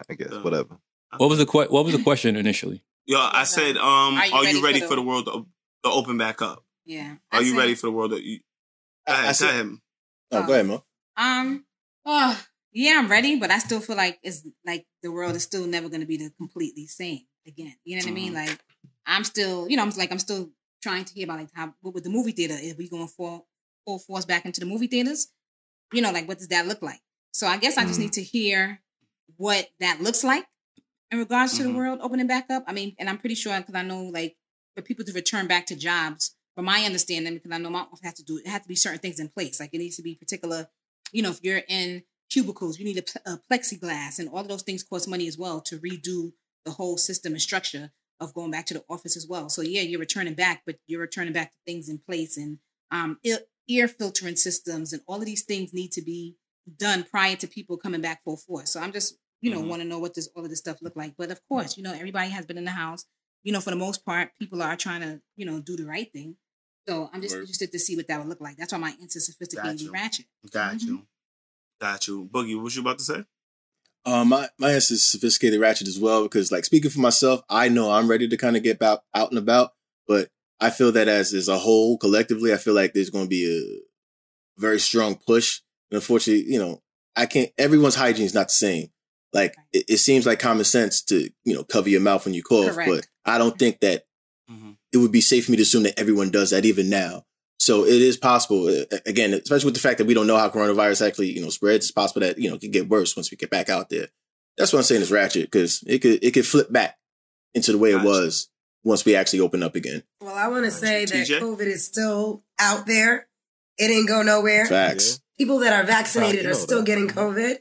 I guess Uh, whatever. What was the que- What was the question initially? Yeah, I said, um, are you, ready, for, the, the- world to, to open back up? Yeah. Are I you said- ready for the world to? You, go I- I said- him. Oh, go ahead, Mo. Um. Oh, yeah, I'm ready, but I still feel like it's like the world is still never going to be the completely same again. You know what I mean? Like I'm still, you know, I'm like I'm still trying to hear about like how what with the movie theater is we going full full force back into the movie theaters? You know, like what does that look like? So I guess I just Mm. need to hear what that looks like in regards to Mhm. the world opening back up. I mean, and I'm pretty sure because I know like for people to return back to jobs, from my understanding, because I know my office has to do it, has to be certain things in place. Like it needs to be particular you know, if you're in cubicles, you need a, a plexiglass, and all of those things cost money as well to redo the whole system and structure of going back to the office as well. So yeah, you're returning back, but you're returning back to things in place and um, ear filtering systems, and all of these things need to be done prior to people coming back full force. So I'm just, you know, Mhm. want to know what does all of this stuff look like. But of course, you know, everybody has been in the house. You know, for the most part, people are trying to, you know, do the right thing. So I'm just Word. interested to see what that would look like. That's why my answer is sophisticatedly Gotcha. ratchet. Got you. Got you. Boogie, what was you about to say? Um, my my answer is sophisticated ratchet as well because, like, speaking for myself, I know I'm ready to kind of get out out and about, but I feel that as as a whole, collectively, I feel like there's going to be a very strong push. And unfortunately, you know, I can't. Everyone's hygiene is not the same. Like, it, it seems like common sense to you know cover your mouth when you cough, Correct. but I don't think that Mm-hmm. it would be safe for me to assume that everyone does that even now. So it is possible, uh, again, especially with the fact that we don't know how coronavirus actually, you know, spreads. It's possible that you know it could get worse once we get back out there. That's what I'm saying is ratchet because it could it could flip back into the way Gotcha. it was once we actually open up again. Well, I want to say that TJ? COVID is still out there. It ain't go nowhere. Facts. People that are vaccinated you are still that. getting COVID.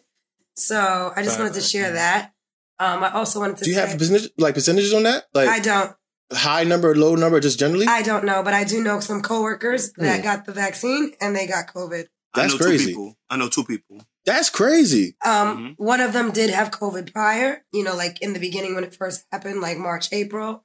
So I just wanted to share that. Um, I also wanted to Do you say have percentage, like percentages on that? Like I don't. high number, low number, just generally? I don't know, but I do know some coworkers that Hmm. got the vaccine and they got COVID. I That's know crazy. two people. I know two people. That's crazy. Um, one of them did have COVID prior, you know, like in the beginning when it first happened, like March, April.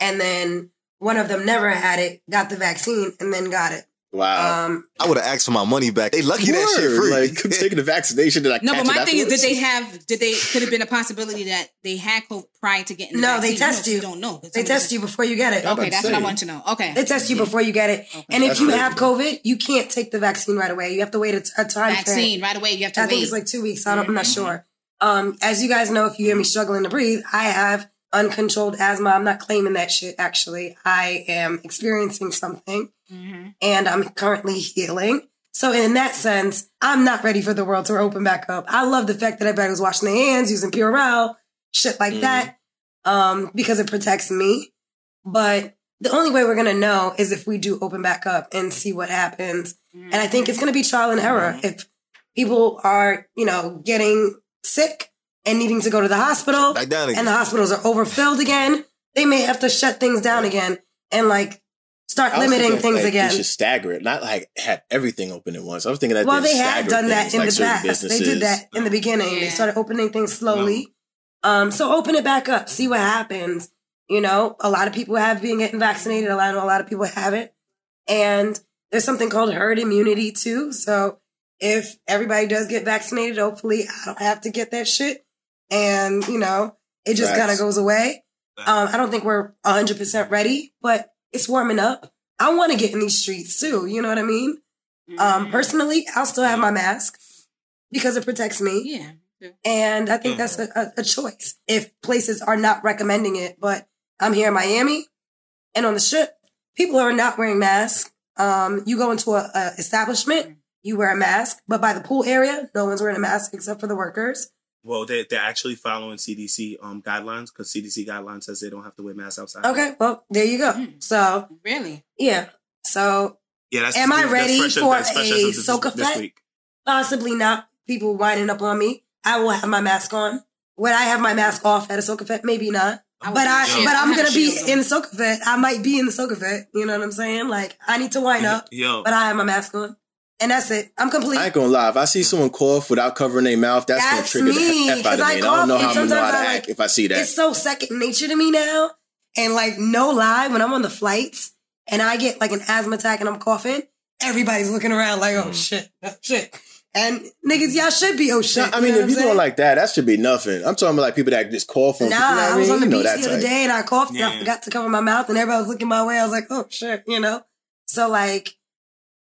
And then one of them never had it, got the vaccine, and then got it. Wow. Um, I would have asked for my money back. They lucky that shit Word, free. Like, I'm taking the vaccination. Did I catch that? No, catch but my it thing is, did they have? Did they? Could have been a possibility that they had COVID prior to getting. The No, they test know, you. don't know. they test you before you get it. Okay, that's what I want to know. Okay, They test you before you get it. And if That's you crazy. have COVID, you can't take the vaccine right away. You have to wait a, t- a time vaccine frame. right away. You have to I wait. think it's like two weeks. I don't, I'm not Mhm. sure. Um, as you guys know, if you hear me struggling to breathe, I have uncontrolled asthma. I'm not claiming that shit, actually. I am experiencing something Mhm. and I'm currently healing. So in that sense, I'm not ready for the world to open back up. I love the fact that everybody was washing their hands, using Purell, shit like Mhm. that, um, because it protects me. But the only way we're gonna know is if we do open back up and see what happens. And I think it's gonna be trial and error. If people are, you know, getting sick and needing to go to the hospital, Back down and the hospitals are overfilled again, they may have to shut things down again and like start limiting thinking, things like, again. They should stagger it, not like have everything open at once. I was thinking that Well, they they had stagger done that things, in like the certain past. They did that in the beginning. They started opening things slowly. Um, so open it back up, see what happens. You know, a lot of people have been getting vaccinated. A lot, a lot of people haven't, and there's something called herd immunity too. So if everybody does get vaccinated, hopefully I don't have to get that shit, and you know, it just kind of goes away. Um, I don't think we're 100 percent ready, but it's warming up. I want to get in these streets too. You know what I mean? Mm-hmm. Um, personally, I'll still have my mask because it protects me. yeah. And I think that's a, a, a choice if places are not recommending it. But I'm here in Miami and on the strip, people are not wearing masks. Um, you go into a, a establishment, you wear a mask, but by the pool area, no one's wearing a mask except for the workers. Well, they they're actually following CDC um guidelines because CDC guidelines says they don't have to wear masks outside. Okay, well, there you go. Mm. So, Really? yeah. So, Yeah, that's. Am I ready fresh for that's a as this- soca this possibly not people winding up on me. I will have my mask on. Would I have my mask off at a soca fete? Maybe not. I But I, have but I I'm gonna be in on. the soca fete. I might be in the soca fete. You know what I'm saying? Like I need to wind up, Yo, but I have my mask on, and that's it. I'm complete. I ain't gonna lie. If I see mm. someone cough without covering their mouth, that's, That's gonna trigger me, the F out 'cause of I me. And I don't know cough, how I'm gonna know how sometimes to act like- if I see that. It's so second nature to me now, and like no lie, when I'm on the flights and I get like an asthma attack and I'm coughing, everybody's looking around like, oh mm. shit, oh, shit. And niggas, y'all should be oh shit. No, I you mean, know if you I'm go saying? like that, that should be nothing. I'm talking about like people that just cough on. Nah, you know what I was mean? on the You know beach that the other day and I coughed. and I Yeah. forgot to cover my mouth, and everybody was looking my way. I was like, "Oh shit," you know. So like,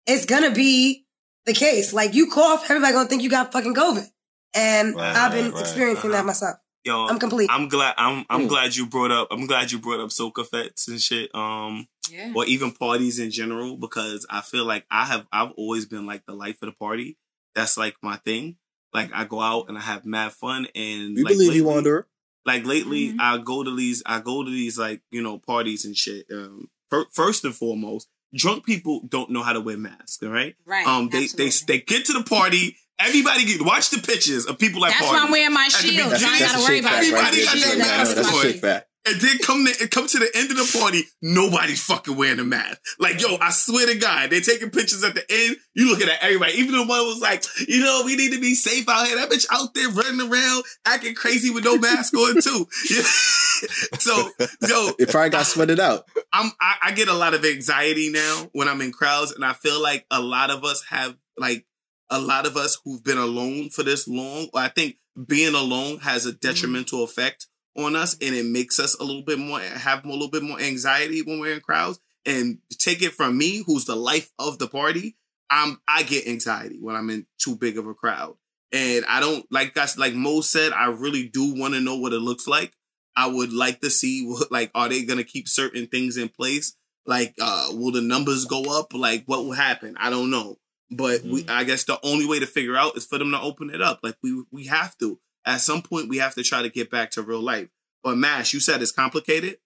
it's gonna be the case. Like, you cough, everybody gonna think you got fucking COVID, and Right, I've been right, right. experiencing Uh-huh. that myself. yo, I'm complete. I'm glad. I'm I'm Hmm. glad you brought up. I'm glad you brought up soca fetes and shit. Um, Yeah. or even parties in general because I feel like I have I've always been like the life of the party. That's like my thing. Like I go out and I have mad fun and We like, believe you, lately- Wanderer. Like lately, Mhm. I go to these I go to these like you know parties and shit. Um, fir- first and foremost, drunk people don't know how to wear masks. All right. Right. Um, they they absolutely. they get to the party. Everybody get watch the pictures of people at That's parties. why I'm wearing my At the shield. So I beginning- ain't gotta a worry shit about it. right Everybody there. got That's their a- mask That's on. Shit fact. And then come to come to the end of the party, nobody's fucking wearing a mask. Like, yo, I swear to God, they're taking pictures at the end. You looking at everybody. Even the one was like, you know, we need to be safe out here. That bitch out there running around, acting crazy with no mask on too. Yeah. so, yo, It probably got sweated out. I'm I, I get a lot of anxiety now when I'm in crowds, and I feel like a lot of us have like a lot of us who've been alone for this long. I think being alone has a mm-hmm. detrimental effect on us, and it makes us a little bit more have a little bit more anxiety when we're in crowds. And take it from me, who's the life of the party, I'm I get anxiety when I'm in too big of a crowd, and I don't like guys like Mo said. I really do want to know what it looks like. I would like to see what like are they gonna keep certain things in place? Like uh will the numbers go up? Like what will happen? I don't know. But we I guess the only way to figure out is for them to open it up. Like we we have to. At some point we have to try to get back to real life. But Mash, you said it's complicated.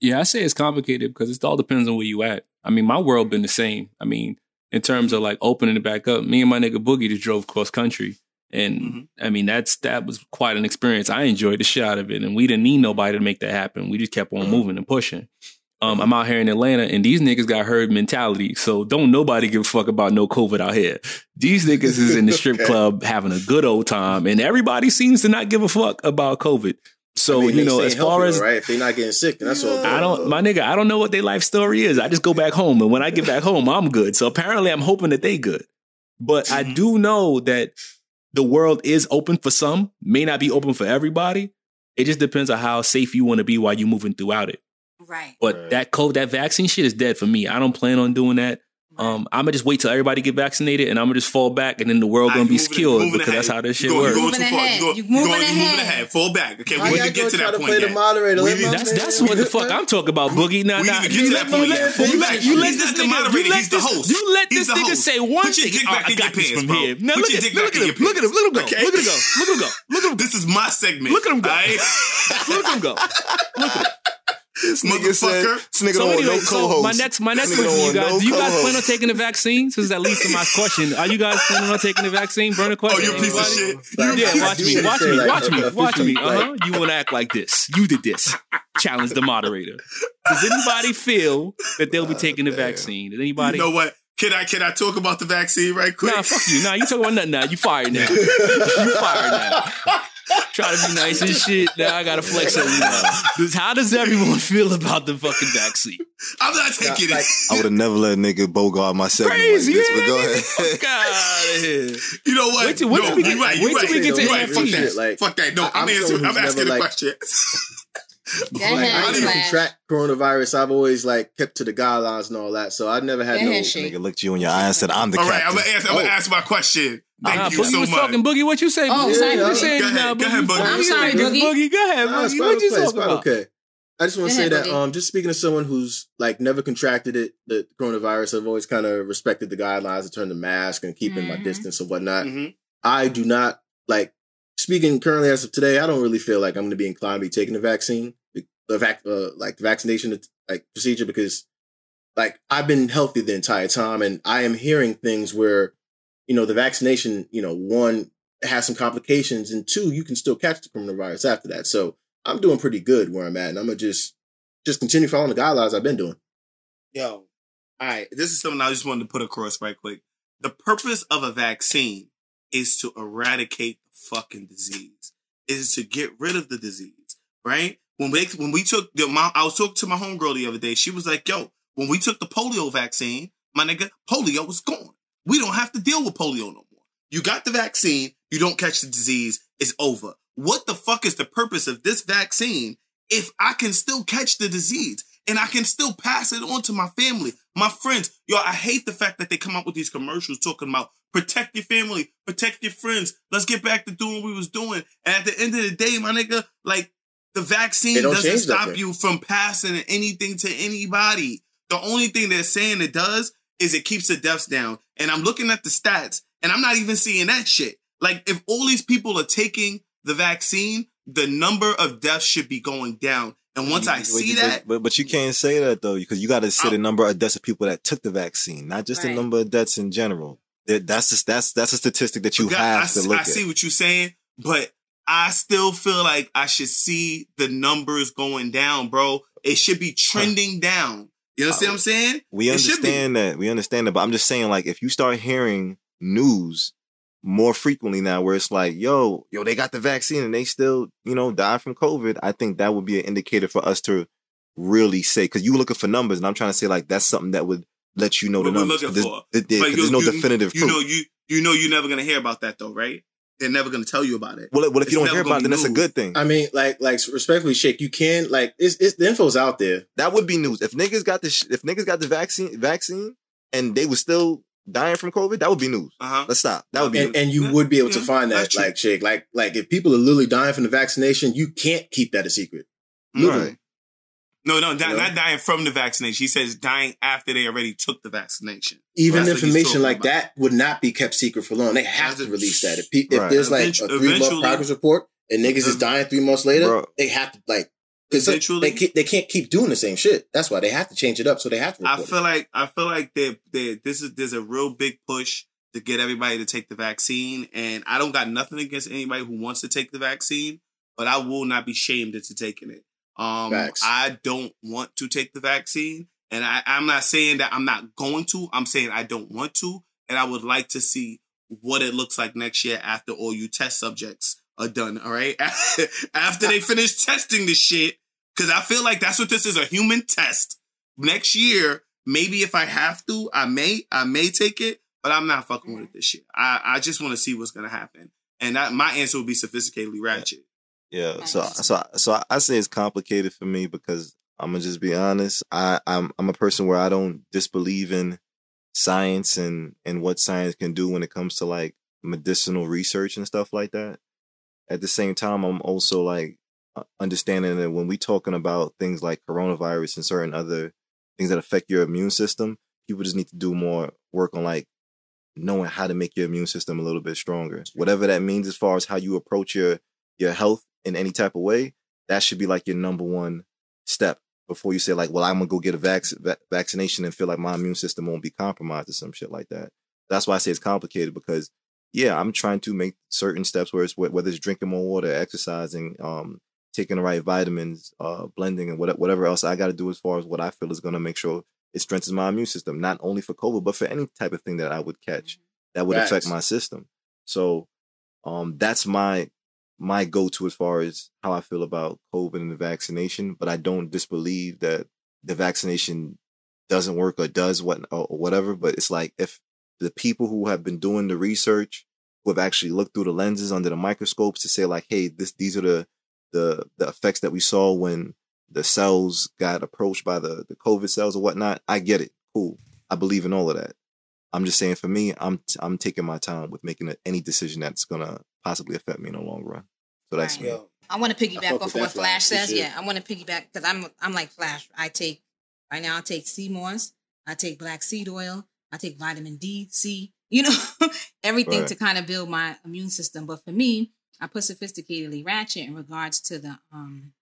Yeah, I say it's complicated because it all depends on where you at. I mean, my world been the same. I mean, in terms of like opening it back up, me and my nigga Boogie just drove cross country. And Mhm. I mean, that's that was quite an experience. I enjoyed the shit out of it. And we didn't need nobody to make that happen. We just kept on moving and pushing. Um, I'm out here in Atlanta and these niggas got herd mentality. So don't nobody give a fuck about no COVID out here. These niggas is in the strip Okay. club having a good old time and everybody seems to not give a fuck about COVID. So I mean, you know, as far as though, right, if they're not getting sick, then that's all. Good. I don't, my nigga, I don't know what their life story is. I just go back home, and when I get back home, I'm good. So apparently, I'm hoping that they good. But I do know that the world is open for some, may not be open for everybody. It just depends on how safe you want to be while you're moving throughout it. Right. But Right. that COVID, that vaccine shit is dead for me. I don't plan on doing that. Um, I'm gonna just wait till everybody get vaccinated, and I'm gonna just fall back, and then the world Ah, gonna you be moving- skilled moving because that's how this You shit going- works. You going Moving too far. ahead. You go- You you moving going- you moving ahead. ahead. Fall back. Okay, Why we need to get gonna that point the yet. moderator? We Let need- my That's that's what the fuck I'm talking about, Boogie. Now, We now need to get to that point you yet. let, Fall back. you let this not nigga, moderator, you let he's the this, host. you let this the nigga say one Put your thing. dick Oh, back in your pants, bro. Now look at dick look at him, look at him, look at him go, look at him go, look at him go, look at him This is my segment. look at him go, look at him go. This nigga said, Motherfucker. this nigga So don't want anyway, no so co-host. my next my next This nigga question, you don't guys, no do you guys plan on co-host. taking the vaccine? Since that leads to my question, are you guys planning on taking the vaccine? Burn a Oh, question. you piece of shit. Like, You Yeah, I watch me, wanna watch me, watch me, watch me. Uh huh. You want to act like this? You did this. Challenge the moderator. Does anybody feel that they'll be taking the vaccine? Does anybody? You know what? Can I can I talk about the vaccine right quick? Nah, fuck you. Nah, you talking about nothing now. You fired now. you fired now. Try to be nice and shit. Now I gotta flex on you now. Does- How does everyone feel about the fucking vaccine? I'm not taking like, it. I would have never let a nigga bogart my segment Crazy, like this, yeah, but go ahead. Fuck outta. You know what? Wait till- wait no, till we get- right. wait You till right. we get to You the right. Fuck vaccine. that. Like, Fuck that. No, I- I'm, I'm answering. I'm asking never, a like- question. Like, ahead, I didn't even Flash. contract coronavirus. I've always like kept to the guidelines and all that. So I never had Go no. ahead, Nigga looked you in your eye and said, I'm the All right, I'm captain. gonna answer. I'm gonna Oh. ask my question. Thank Nah, you Boogie so was much. talking. Boogie, what you say? Oh, Boogie? sorry, you saying Go ahead, now, go ahead, Boogie. I'm sorry, Boogie. Boogie. Boogie, go ahead, Boogie. fine, What you okay, talking about? Okay. I just want to say ahead, that Boogie. um, just speaking to someone who's like never contracted it, the coronavirus, I've always kind of respected the guidelines in terms of mask and keeping my Mhm. distance and whatnot. Mhm. I do not like speaking currently as of today. I don't really feel like I'm going to be inclined to be taking the vaccine, the vac, uh, like the vaccination like procedure because like I've been healthy the entire time, and I am hearing things where you know the vaccination, you know, one has some complications, and two, you can still catch the coronavirus after that. So I'm doing pretty good where I'm at, and I'm gonna just just continue following the guidelines I've been doing. Yo, all right. This is something I just wanted to put across right quick. The purpose of a vaccine is to eradicate the fucking disease. Is to get rid of the disease, right? When we when we took the I was talking to my homegirl the other day. She was like, "Yo, when we took the polio vaccine, my nigga, polio was gone. We don't have to deal with polio no more. You got the vaccine, you don't catch the disease, it's over. What the fuck is the purpose of this vaccine if I can still catch the disease and I can still pass it on to my family, my friends. Yo, I hate the fact that they come up with these commercials talking about protect your family, protect your friends. Let's get back to doing what we was doing. And at the end of the day, my nigga, like the vaccine doesn't stop you from passing anything to anybody. The only thing they're saying it does is it keeps the deaths down. And I'm looking at the stats and I'm not even seeing that shit. Like if all these people are taking the vaccine, the number of deaths should be going down. And once I But- see but, that, but but you can't say that though, because you got to say the number of deaths of people that took the vaccine, not just the number of deaths in general. That- That's just, that's that's a statistic that you God, have I, to look I at. see what you're saying, but I still feel like I should see the numbers going down, bro. It should be trending down. You uh, understand what I'm saying? We It should be. understand that. We understand that. But I'm just saying, like, if you start hearing news more frequently now where it's like, yo, yo, they got the vaccine and they still, you know, die from COVID, I think that would be an indicator for us to really say, because you're looking for numbers, and I'm trying to say, like, that's something that would let you know the What we're numbers. looking for. There's, there- there's you- no you- definitive You proof. know, you you know you're never gonna hear about that though, right? They're never gonna tell you about it. well, well, if it's you don't hear about it, then be that's a good thing. I mean, like like respectfully, Shake, you can like it's, it's the info's out there. that would be news. If niggas got the sh- if niggas got the vaccine vaccine and they were still dying from COVID, that would be news. Uh huh. Let's stop. That would be and, news. and you Yeah, would be able to find that, like Shake, like like if people are literally dying from the vaccination, you can't keep that a secret. Literally. Right. No, no, not, You know? not dying from the vaccination. He says dying after they already took the vaccination. Even That's what he's information like about. that would not be kept secret for long. They have That's to release that. If, pe- if there's like Eventu- a three month progress report and niggas is dying three months later, Bro. they have to like because Eventually- they can't, they can't keep doing the same shit. That's why they have to change it up. So they have to. I Report feel like I feel like they they this is there's a real big push to get everybody to take the vaccine, and I don't got nothing against anybody who wants to take the vaccine, but I will not be shamed into taking it. Um, Facts. I don't want to take the vaccine, and I, I'm not saying that I'm not going to. I'm saying I don't want to, and I would like to see what it looks like next year after all you test subjects are done. All right, after they finish testing the shit, because I feel like that's what this is a human test. Next year, maybe if I have to, I may, I may take it, but I'm not fucking with it this year. I, I just want to see what's gonna happen, and that, my answer will be sophisticatedly ratchet. Yeah, so so so I say it's complicated for me because I'm gonna just be honest. I I'm I'm a person where I don't disbelieve in science and and what science can do when it comes to like medicinal research and stuff like that. At the same time, I'm also like understanding that when we talking about things like coronavirus and certain other things that affect your immune system, people just need to do more work on like knowing how to make your immune system a little bit stronger. Whatever that means as far as how you approach your your health in any type of way, that should be like your number one step before you say like, well, I'm gonna go get a vac- va- vaccination and feel like my immune system won't be compromised or some shit like that. That's why I say it's complicated because yeah, I'm trying to make certain steps where it's whether it's drinking more water, exercising, um, taking the right vitamins, uh, blending, and whatever else I got to do as far as what I feel is going to make sure it strengthens my immune system, not only for COVID, but for any type of thing that I would catch that would affect my system. So, um, that's my my go to as far as how I feel about COVID and the vaccination. But I don't disbelieve that the vaccination doesn't work or does what or whatever. But it's like if the people who have been doing the research, who have actually looked through the lenses under the microscopes to say like, hey, this these are the the the effects that we saw when the cells got approached by the the COVID cells or whatnot. I get it, cool. I believe in all of that. I'm just saying, for me, I'm I'm taking my time with making any decision that's gonna possibly affect me in the long run. So that's Right. me. I want to piggyback off of what Flash, Flash says. sure. Yeah, I want to piggyback because I'm I'm like Flash. I take right now. I take sea moss. I take black seed oil. I take vitamin D, C. You know, everything Right. to kind of build my immune system. But for me, I put sophisticatedly ratchet in regards to the um.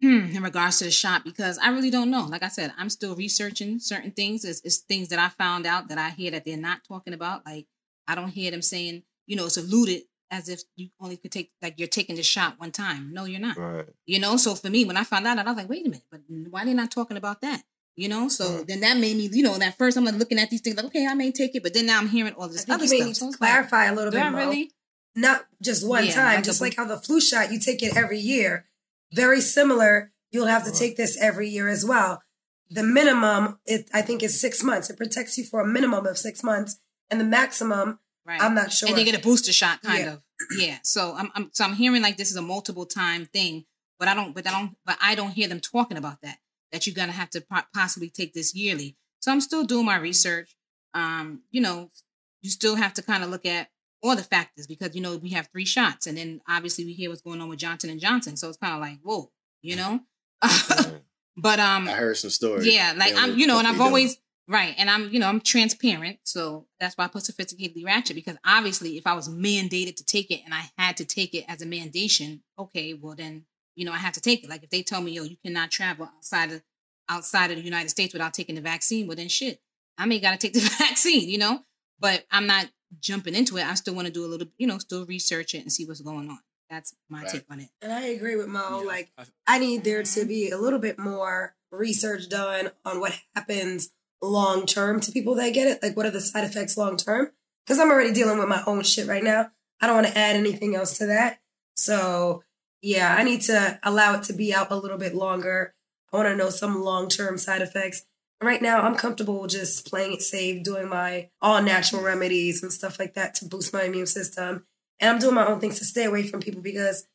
Hmm, in regards to the shot, because I really don't know. Like I said, I'm still researching certain things. It's, it's things that I found out that I hear that they're not talking about. Like I don't hear them saying, you know, it's alluded as if you only could take like you're taking the shot one time. No, you're not. Right. You know, so for me, when I found out, I was like, wait a minute, but why they not talking about that? You know, so then that made me, you know, at first I'm like looking at these things like, okay, I may take it, but then now I'm hearing all I this think other you stuff. need So to it's like, clarify a little bit I more. really? Not just one Yeah, time, like just a- like how the flu shot, you take it every year. Very similar. You'll have to take this every year as well. The minimum, it I think, is six months. It protects you for a minimum of six months, and the maximum, Right. I'm not sure. And they get a booster shot, kind Yeah. of. Yeah. So I'm, I'm so I'm hearing like this is a multiple time thing, but I don't, but I don't, but I don't hear them talking about that. That you're gonna have to po- possibly take this yearly. So I'm still doing my research. Um, you know, you still have to kind of look at all the factors because you know we have three shots, and then obviously we hear what's going on with Johnson and Johnson. So it's kind of like whoa, you know. but um, I heard some stories. yeah, like They I'm, you know, know and I've they always right, and I'm, you know, I'm transparent, so that's why I put sophisticatedly ratchet because obviously, if I was mandated to take it and I had to take it as a mandation, okay, well then, you know, I have to take it. Like if they tell me, yo, you cannot travel outside of outside of the United States without taking the vaccine, well then shit, I may gotta take the vaccine, you know. But I'm not jumping into it. I still want to do a little, you know, still research it and see what's going on. That's my Right. take on it. And I agree with Mo. Like, I- I need there to mm-hmm. be a little bit more research done on what happens long term to people that get it. Like, what are the side effects long term? Because I'm already dealing with my own shit right now. I don't want to add anything else to that. So, yeah, I need to allow it to be out a little bit longer. I want to know some long term side effects. Right now, I'm comfortable just playing it safe, doing my all natural remedies and stuff like that to boost my immune system. And I'm doing my own things to stay away from people because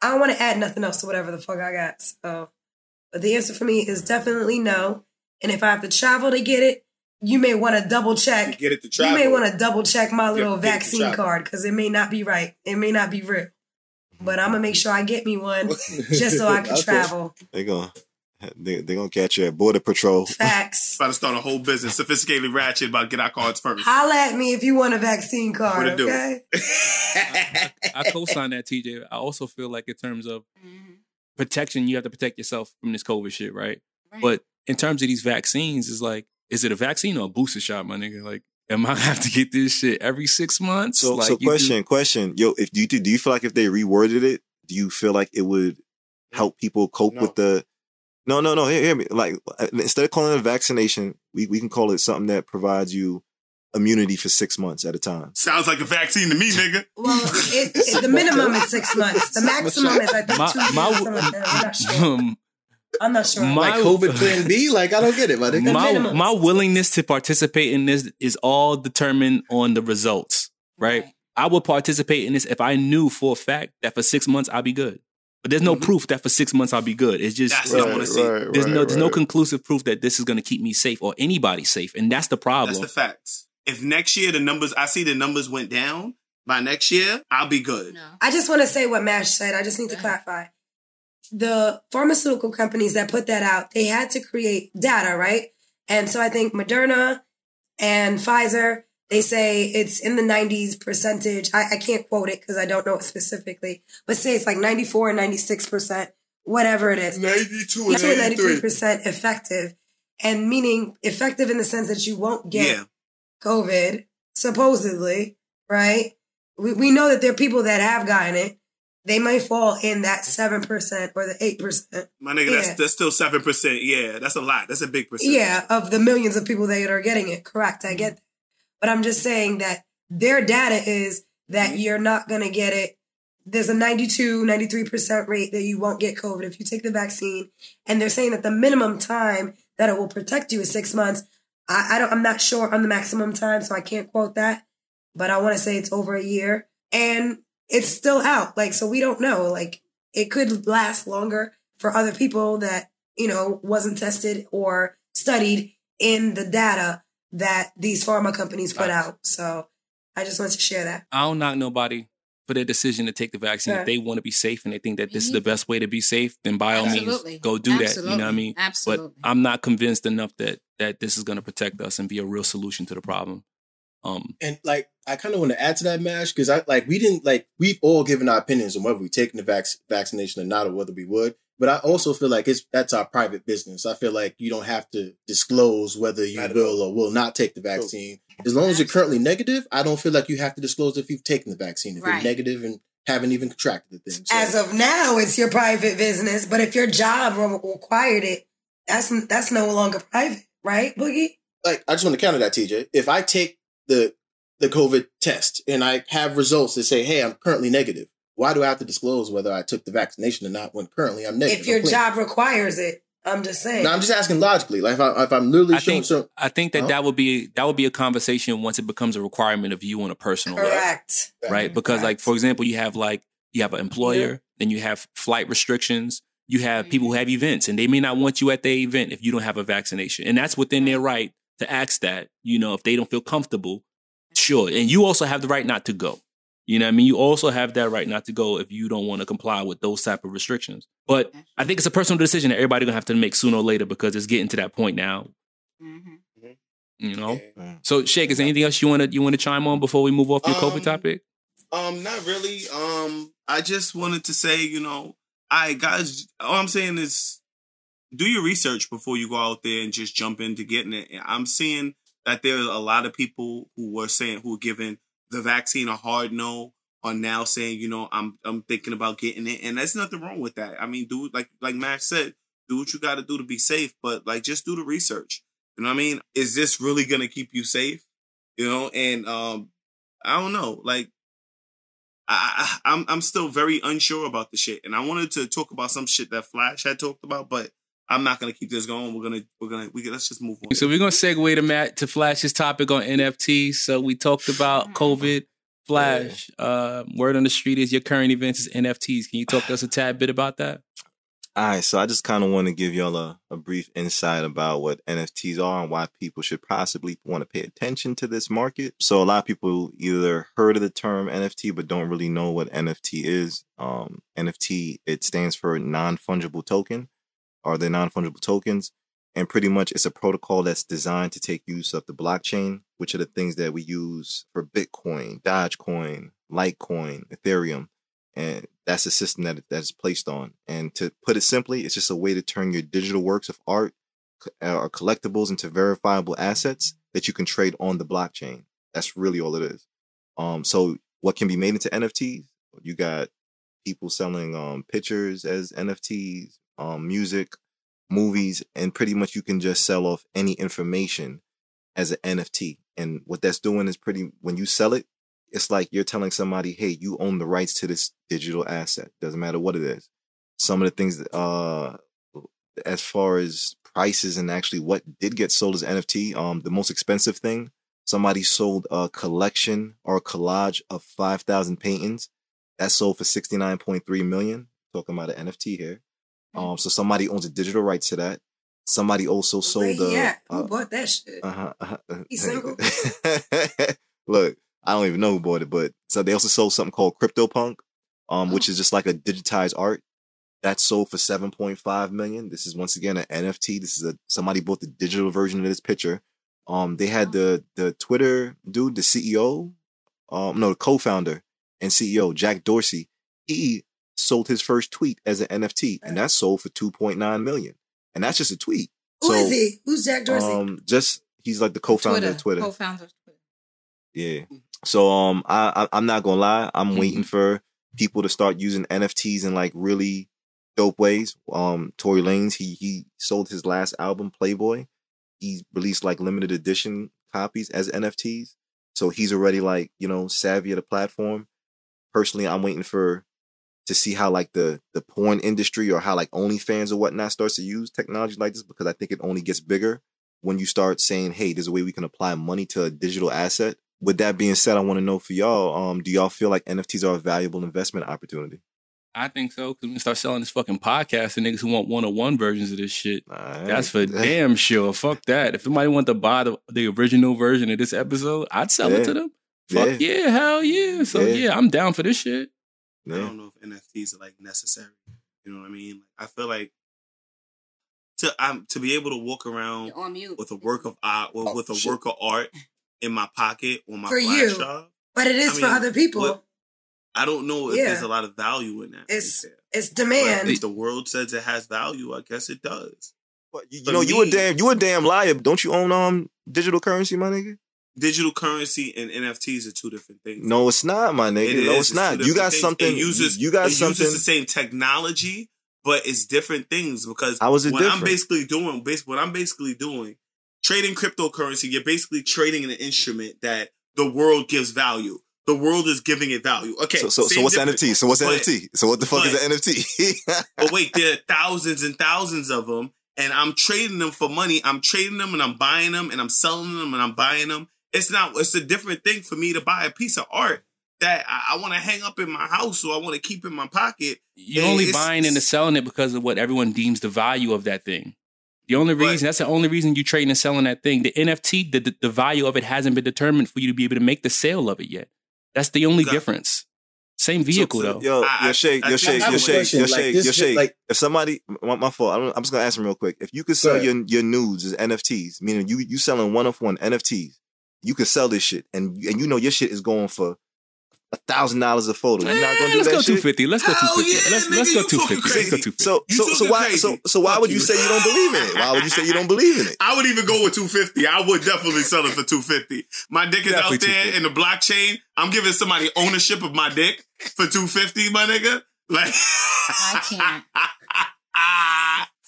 I don't want to add nothing else to whatever the fuck I got. So, but the answer for me is definitely no. And if I have to travel to get it, you may want to double check. Get it to You may want to double check my little Get- get vaccine card because it may not be right. It may not be real. But I'm gonna make sure I get me one just so I can Okay. travel. They gonna they they gonna catch you at border patrol. Facts. About to start a whole business, sophisticatedly ratchet about get our cards first. Holla at me if you want a vaccine card. What it do? Okay. I co-sign that, TJ. I also feel like in terms of mm-hmm. protection, you have to protect yourself from this COVID shit, right? Right. But in terms of these vaccines, is like, is it a vaccine or a booster shot, my nigga? Like, am I gonna have to get this shit every six months? So like, so you do- question question yo if do you do you feel like if they reworded it do you feel like it would help people cope No. with the no no no hear, hear me like uh, instead of calling it a vaccination we we can call it something that provides you immunity for six months at a time. Sounds like a vaccine to me, nigga. Well, it, it, the minimum is six months. The maximum is I think My- two years. my- like that. I'm not sure. Um, I'm not sure. My- Like COVID Plan B? Like I don't get it, my my my willingness to participate in this is all determined on the results, right? Right. I would participate in this if I knew for a fact that for six months I'll be good. But there's no Mhm. proof that for six months I'll be good. It's just That's what I want to see. there's no there's no conclusive proof that this is going to keep me safe or anybody safe, and that's the problem. That's the facts. If next year the numbers, I see the numbers went down by next year, I'll be good. No. I just want to say what Mash said. I just need to clarify. The pharmaceutical companies that put that out, they had to create data, right? And so I think Moderna and Pfizer, they say it's in the 90s percentage. I, I can't quote it because I don't know it specifically, but say it's like 94 and 96%, whatever it is. 92 Yeah, 93% effective. And meaning effective in the sense that you won't get Yeah. COVID, supposedly, right? We, we know that there are people that have gotten it. They might fall in that 7% or the 8%. My nigga, that's Yeah. that's still seven percent. Yeah, that's a lot. That's a big percent. Yeah, of the millions of people that are getting it. Correct. I get that. But I'm just saying that their data is that you're not going to get it. There's a 92, 93% rate that you won't get COVID if you take the vaccine. And they're saying that the minimum time that it will protect you is six months. I, I don't, I'm not sure on the maximum time, so I can't quote that. But I want to say it's over a year. And it's still out. Like, so we don't know. Like, it could last longer for other people that, you know, wasn't tested or studied in the data that these pharma companies put Facts. out. So I just wanted to share that. I don't knock nobody for their decision to take the vaccine. Right. If they want to be safe and they think that this is the best way to be safe, then by all Absolutely. means, go do that. You know what I mean? Absolutely. But I'm not convinced enough that that this is going to protect us and be a real solution to the problem. Um, And like, I kind of want to add to that, Mash, because I like we didn't like we've all given our opinions on whether we taken the vac- vaccination or not, or whether we would. But I also feel like it's that's our private business. I feel like you don't have to disclose whether you Not at will or will not take the vaccine. As long as you're currently negative, I don't feel like you have to disclose if you've taken the vaccine. If Right. you're negative and haven't even contracted the thing. So, As of now, it's your private business. But if your job required it, that's that's no longer private, right, Boogie? like, I just want to counter that, TJ. If I take the the COVID test and I have results that say, "Hey, I'm currently negative," why do I have to disclose whether I took the vaccination or not when currently I'm negative? if your job requires it, I'm just saying. No, I'm just asking logically. Like if, I, if I'm literally I showing think some, I think that Huh? that would be that would be a conversation once it becomes a requirement of you on a personal level, Correct. right? Because like for example, you have like you have an employer, then you have flight restrictions. You have people who mm-hmm. have events, and they may not want you at their event if you don't have a vaccination, and that's within their right to ask that. You know, if they don't feel comfortable, sure. And you also have the right not to go. You know, what I mean, you also have that right not to go if you don't want to comply with those type of restrictions. But I think it's a personal decision that everybody gonna have to make sooner or later because it's getting to that point now. Mhm. You know. Yeah. So, Shake, is there anything else you want to you want to chime on before we move off your COVID Um, topic? Um, not really. Um, I just wanted to say, you know, I guys, all I'm saying is, do your research before you go out there and just jump into getting it. I'm seeing that there are a lot of people who were saying who were giving the vaccine a hard no are now saying, you know, I'm I'm thinking about getting it, and there's nothing wrong with that. I mean, do like like Max said, do what you got to do to be safe, but like just do the research. You know what I mean? Is this really gonna keep you safe? You know, and um, I don't know, like. I, I, I'm I'm still very unsure about the shit, and I wanted to talk about some shit that Flash had talked about, but I'm not gonna keep this going. We're gonna we're gonna we let's just move on. So we're gonna segue to Matt to Flash's topic on NFTs. So we talked about Mm-hmm. COVID. Flash, uh, word on the street is your current events is NFTs. Can you talk to us a tad bit about that? All right, so I just kind of want to give y'all a, a brief insight about what NFTs are and why people should possibly want to pay attention to this market. So a lot of people either heard of the term NFT but don't really know what NFT is. Um, NFT it stands for non-fungible token, or the non-fungible tokens, and pretty much it's a protocol that's designed to take use of the blockchain, which are the things that we use for Bitcoin, Dogecoin, Litecoin, Ethereum and that's the system that that's placed on. And to put it simply, it's just a way to turn your digital works of art or collectibles into verifiable assets that you can trade on the blockchain. That's really all it is. Um, so what can be made into NFTs? You got people selling um pictures as NFTs, um, music, movies, and pretty much you can just sell off any information as an NFT. And what that's doing is pretty when you sell it, it's like you're telling somebody, hey, you own the rights to this digital asset. Doesn't matter what it is. Some of the things that uh as far as prices and actually what did get sold as NFT, um, the most expensive thing, somebody sold a collection or a collage of five thousand paintings. That sold for sixty nine point three million. Talking about an NFT here. Um, so somebody owns a digital right to that. Somebody also sold Where he a. Who uh, bought that shit? uh-huh, uh-huh. He single? Look, I don't even know who bought it, but so they also sold something called CryptoPunk, um, which is just like a digitized art. That sold for 7.5 million. This is once again an NFT. This is a somebody bought the digital version of this picture. Um, they had the the Twitter dude, the CEO, um, no, the co-founder and CEO, Jack Dorsey. He sold his first tweet as an NFT, and that sold for 2.9 million. And that's just a tweet. Who is So, he? Who's Jack Dorsey? Um, just he's like the co-founder Twitter, of Twitter. co-founder. of Twitter. Yeah. So um, I, I I'm not gonna lie. I'm Mhm. waiting for people to start using NFTs in like really dope ways. Um, Tory Lanez he he sold his last album Playboy. He released like limited edition copies as NFTs. So he's already like you know savvy of the platform. Personally, I'm waiting for to see how like the the porn industry or how like OnlyFans or whatnot starts to use technology like this because I think it only gets bigger when you start saying, "Hey, there's a way we can apply money to a digital asset." With that being said, I want to know for y'all, um, do y'all feel like NFTs are a valuable investment opportunity? I think so because we can start selling this fucking podcast to niggas who want one on one versions of this shit. Alright. That's for damn sure. Fuck that. If somebody want to buy the, the original version of this episode, I'd sell Yeah. it to them. Fuck yeah. hell yeah. So Yeah. yeah. I'm down for this shit. I don't know if NFTs are like necessary. You know what I mean? Like, I feel like to I'm to be able to walk around on mute. with a work of art, with, Oh, with a shit. work of art in my pocket on my For flash you. drive. but it is I for mean, other people. what- I don't know if Yeah. there's a lot of value in that. It's- to be fair. it's But demand. if the world says it has value, I guess it does. But you, you For know, you a damn, you a damn liar. Don't you own um digital currency, my nigga? Digital currency and NFTs are two different things. No, it's not, my nigga. It no, is. it's not. You got things. something. It uses, you got it something. uses the same technology, but it's different things because How is it what I'm basically doing, bas- what I'm basically doing, trading cryptocurrency, you're basically trading an instrument that the world gives value. The world is giving it value. Okay. so, so, so what's difference. NFT? So what's But- NFT? So what the fuck is but- an NFT? But wait, there are thousands and thousands of them, and I'm trading them for money. I'm trading them and I'm buying them and I'm selling them and I'm buying them. It's not. It's a different thing for me to buy a piece of art that I, I want to hang up in my house or I want to keep in my pocket. You're only it's- buying and selling it because of what everyone deems the value of that thing. The only But- reason, that's the only reason you're trading and selling that thing. The NFT, the, the, the value of it hasn't been determined for you to be able to make the sale of it yet. That's the only Got- difference. Same vehicle so- though. Yo, I- yo, shake, I- yo, shake, have yo, shake, question, yo, shake, this yo, shake. like- If somebody, my, my fault. I'm, I'm just gonna ask him real quick. If you could sell your your nudes as NFTs, meaning you you selling one of one NFTs, you can sell this shit, and and you know your shit is going for a thousand dollars a photo. You're not Eh, gonna do let's that go shit. 250. Let's go Hell 250. yeah, let's nigga, let's go 250. Let's go 250. So You so so why crazy. so so why Fuck would you you. say you don't believe in it? Why would you say you don't believe in it? I would even go with 250. I would definitely sell it for 250. My dick is Definitely out there in the blockchain. I'm giving somebody ownership of my dick for 250, my nigga. Like I can't.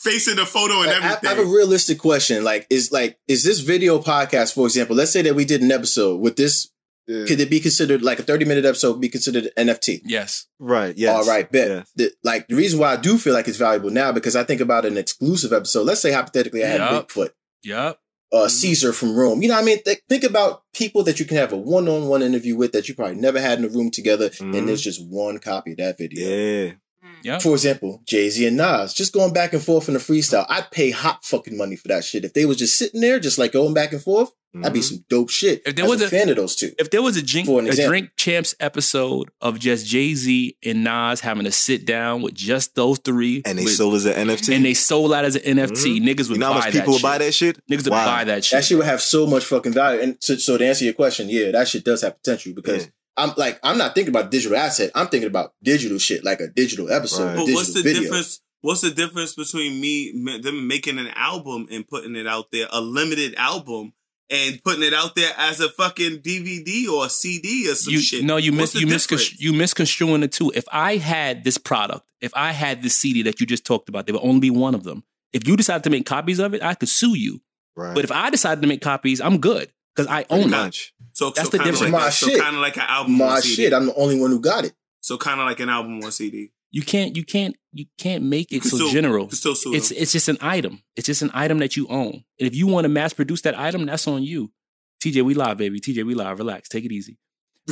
Facing the photo and Like, I, I have a realistic question. Like, is like, is this video podcast, for example? Let's say that we did an episode with this. Could it be considered like a thirty minute episode? Be considered NFT? Yes. Right. Yes. All right, bet. Yes. The- like the reason why I do feel like it's valuable now because I think about an exclusive episode. Let's say hypothetically I had Yup. Bigfoot, Yup. uh, Caesar from Rome. You know what I mean? Th- think about people that you can have a one on one interview with that you probably never had in a room together, Mhm. and there's just one copy of that video. Yeah. Yup. For example, Jay Z and Nas, just going back and forth in the freestyle. I'd pay hot fucking money for that shit. If they was just sitting there, just like going back and forth, that'd be Mhm. some dope shit. If there As was a a- fan of those two. If there was a drink, For an a drink champs episode of just Jay Z and Nas having to sit down with just those three, And they with- sold as an NFT. and they sold out as an NFT, niggas would you know how buy much people that would shit. buy that shit? Niggas would buy that shit. That shit would have so much fucking value. And so, so to answer your question, yeah, that shit does have potential because Yeah. I'm like, I'm not thinking about digital asset. I'm thinking about digital shit, like a digital episode, Right. a But digital what's the video. difference? What's the difference between me them making an album and putting it out there, a limited album, and putting it out there as a fucking DVD or a CD or some you, shit? No, you What's mis the you difference? misconstru- you misconstruing it too. If I had this product, if I had this CD that you just talked about, there would only be one of them. If you decide to make copies of it, I could sue you. Right. But if I decided to make copies, I'm good. Because I Pretty own it. much. So That's so the difference. Like My a, so shit. kind of like an album My CD. shit, I'm the only one who got it. so kind of like an album on CD. You can't, you can't, you can't make it so still- general. Still sue It's them. it's just an item. It's just an item that you own. And if you want to mass produce that item, that's on you. TJ, we live, baby. TJ, we live. Relax. Take it easy.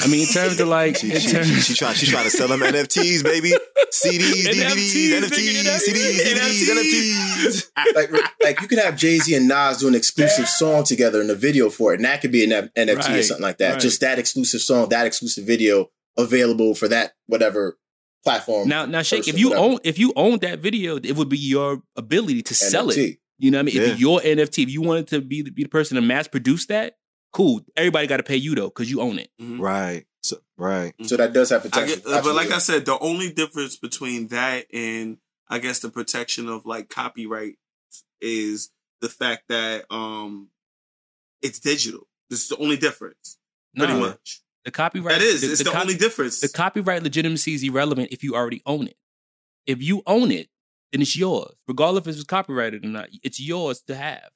I mean, in terms of like, She, she, terms, she, she trying, she trying to sell them NFTs, baby. CDs, DVDs, NFTs, NFTs, CDs, DVDs, NFTs. Like, like you could have Jay Z and Nas do an exclusive song together in a video for it, and that could be an F- NFT or something like that. right. Just that exclusive song, that exclusive video available for that whatever platform. now, now, Shake. If you whatever. own, if you own that video, it would be your ability to sell it. You know what I mean? Yeah. If your NFT, if you wanted to be the, be the person to mass produce that, cool. Everybody got to pay you though because you own it. Mhm. Right. So, right. So that does have I potential. get, but like I said, the only difference between that and I guess the protection of like copyright is the fact that um it's digital. This is the only difference. Pretty much. The copyright. That is. the- it's the the, cop- only difference. The copyright legitimacy is irrelevant if you already own it. If you own it, then it's yours, regardless if it's copyrighted or not. It's yours to have,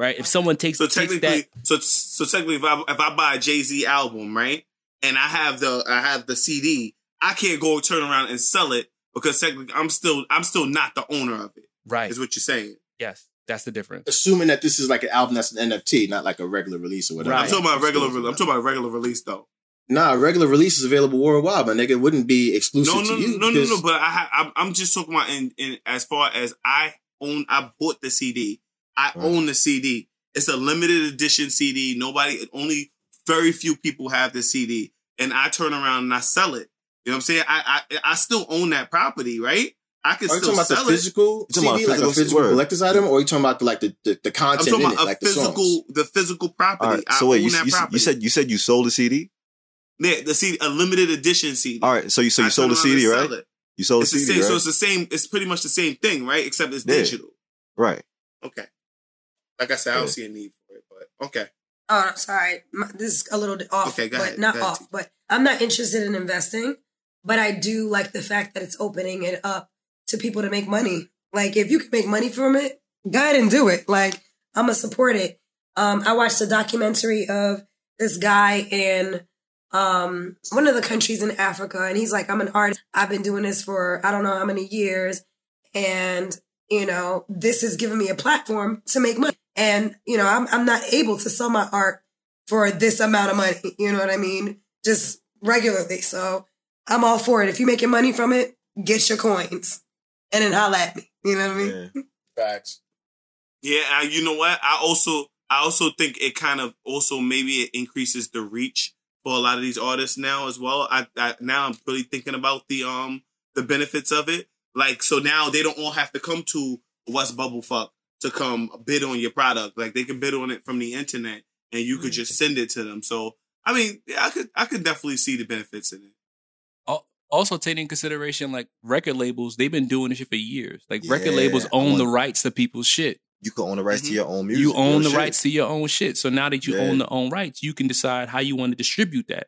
right? If someone takes, so takes technically, that, so so technically, if I if I buy a Jay Z album, right, and I have the I have the CD, I can't go turn around and sell it because technically, I'm still I'm still not the owner of it. right? Is what you're saying? Yes, that's the difference. assuming that this is like an album that's an NFT, not like a regular release or whatever. Right. I'm talking about regular. I'm talking about regular release though. Nah, regular release is available worldwide, but nigga it wouldn't be exclusive No, no, to you. no, no, no, no. But I, ha- I'm, I'm just talking about in, in as far as I own. I bought the CD. I Right. own the CD. It's a limited edition CD. Nobody, only very few people have the CD, and I turn around and I sell it. You know what I'm saying? I, I, I still own that property, right? I can Are you still talking about the sell it. physical You talking about CD, like a physical physical word. collector's item, or are you talking about the, like the, the, the I'm content talking in about it, a like the physical, songs? the physical property. All right. I So wait, own you, that you, property. you said you said you sold the CD. yeah, the CD, a limited edition CD. All right. So you so you I sold the CD, right? it. You sold the It's the CD, same. right? So it's the same. It's pretty much the same thing, right? Except it's Yeah. digital. right. Okay. Like I said, I don't see a need for it, but okay. Oh, no, sorry. My- This is a little off, Okay, go but ahead. not Go ahead, off. But I'm not interested in investing. But I do like the fact that it's opening it up to people to make money. Like if you can make money from it, go ahead and do it. Like I'm gonna support it. Um, I watched a documentary of this guy in um one of the countries in Africa, and he's like, "I'm an artist. I've been doing this for I don't know how many years, and you know, this has given me a platform to make money. And you know, I'm I'm not able to sell my art for this amount of money. You know what I mean? Just regularly. So I'm all for it. If you're making money from it, get your coins, and then holla at me. You know what I mean? Yeah. Facts. Yeah, I, you know what? I also I also think it kind of also maybe it increases the reach for a lot of these artists now as well. I, I now I'm really thinking about the um the benefits of it. Like so now they don't all have to come to West Bubblefuck to come bid on your product. Like they can bid on it from the internet and you could just send it to them. So I mean, I could I could definitely see the benefits in it. Also, taking consideration like record labels, they've been doing this shit for years. Like record labels I own the rights to people's shit. You can own the rights Mhm. to your own music. you own the shit. rights to your own shit. So now that you Yeah. own the own rights, you can decide how you want to distribute that.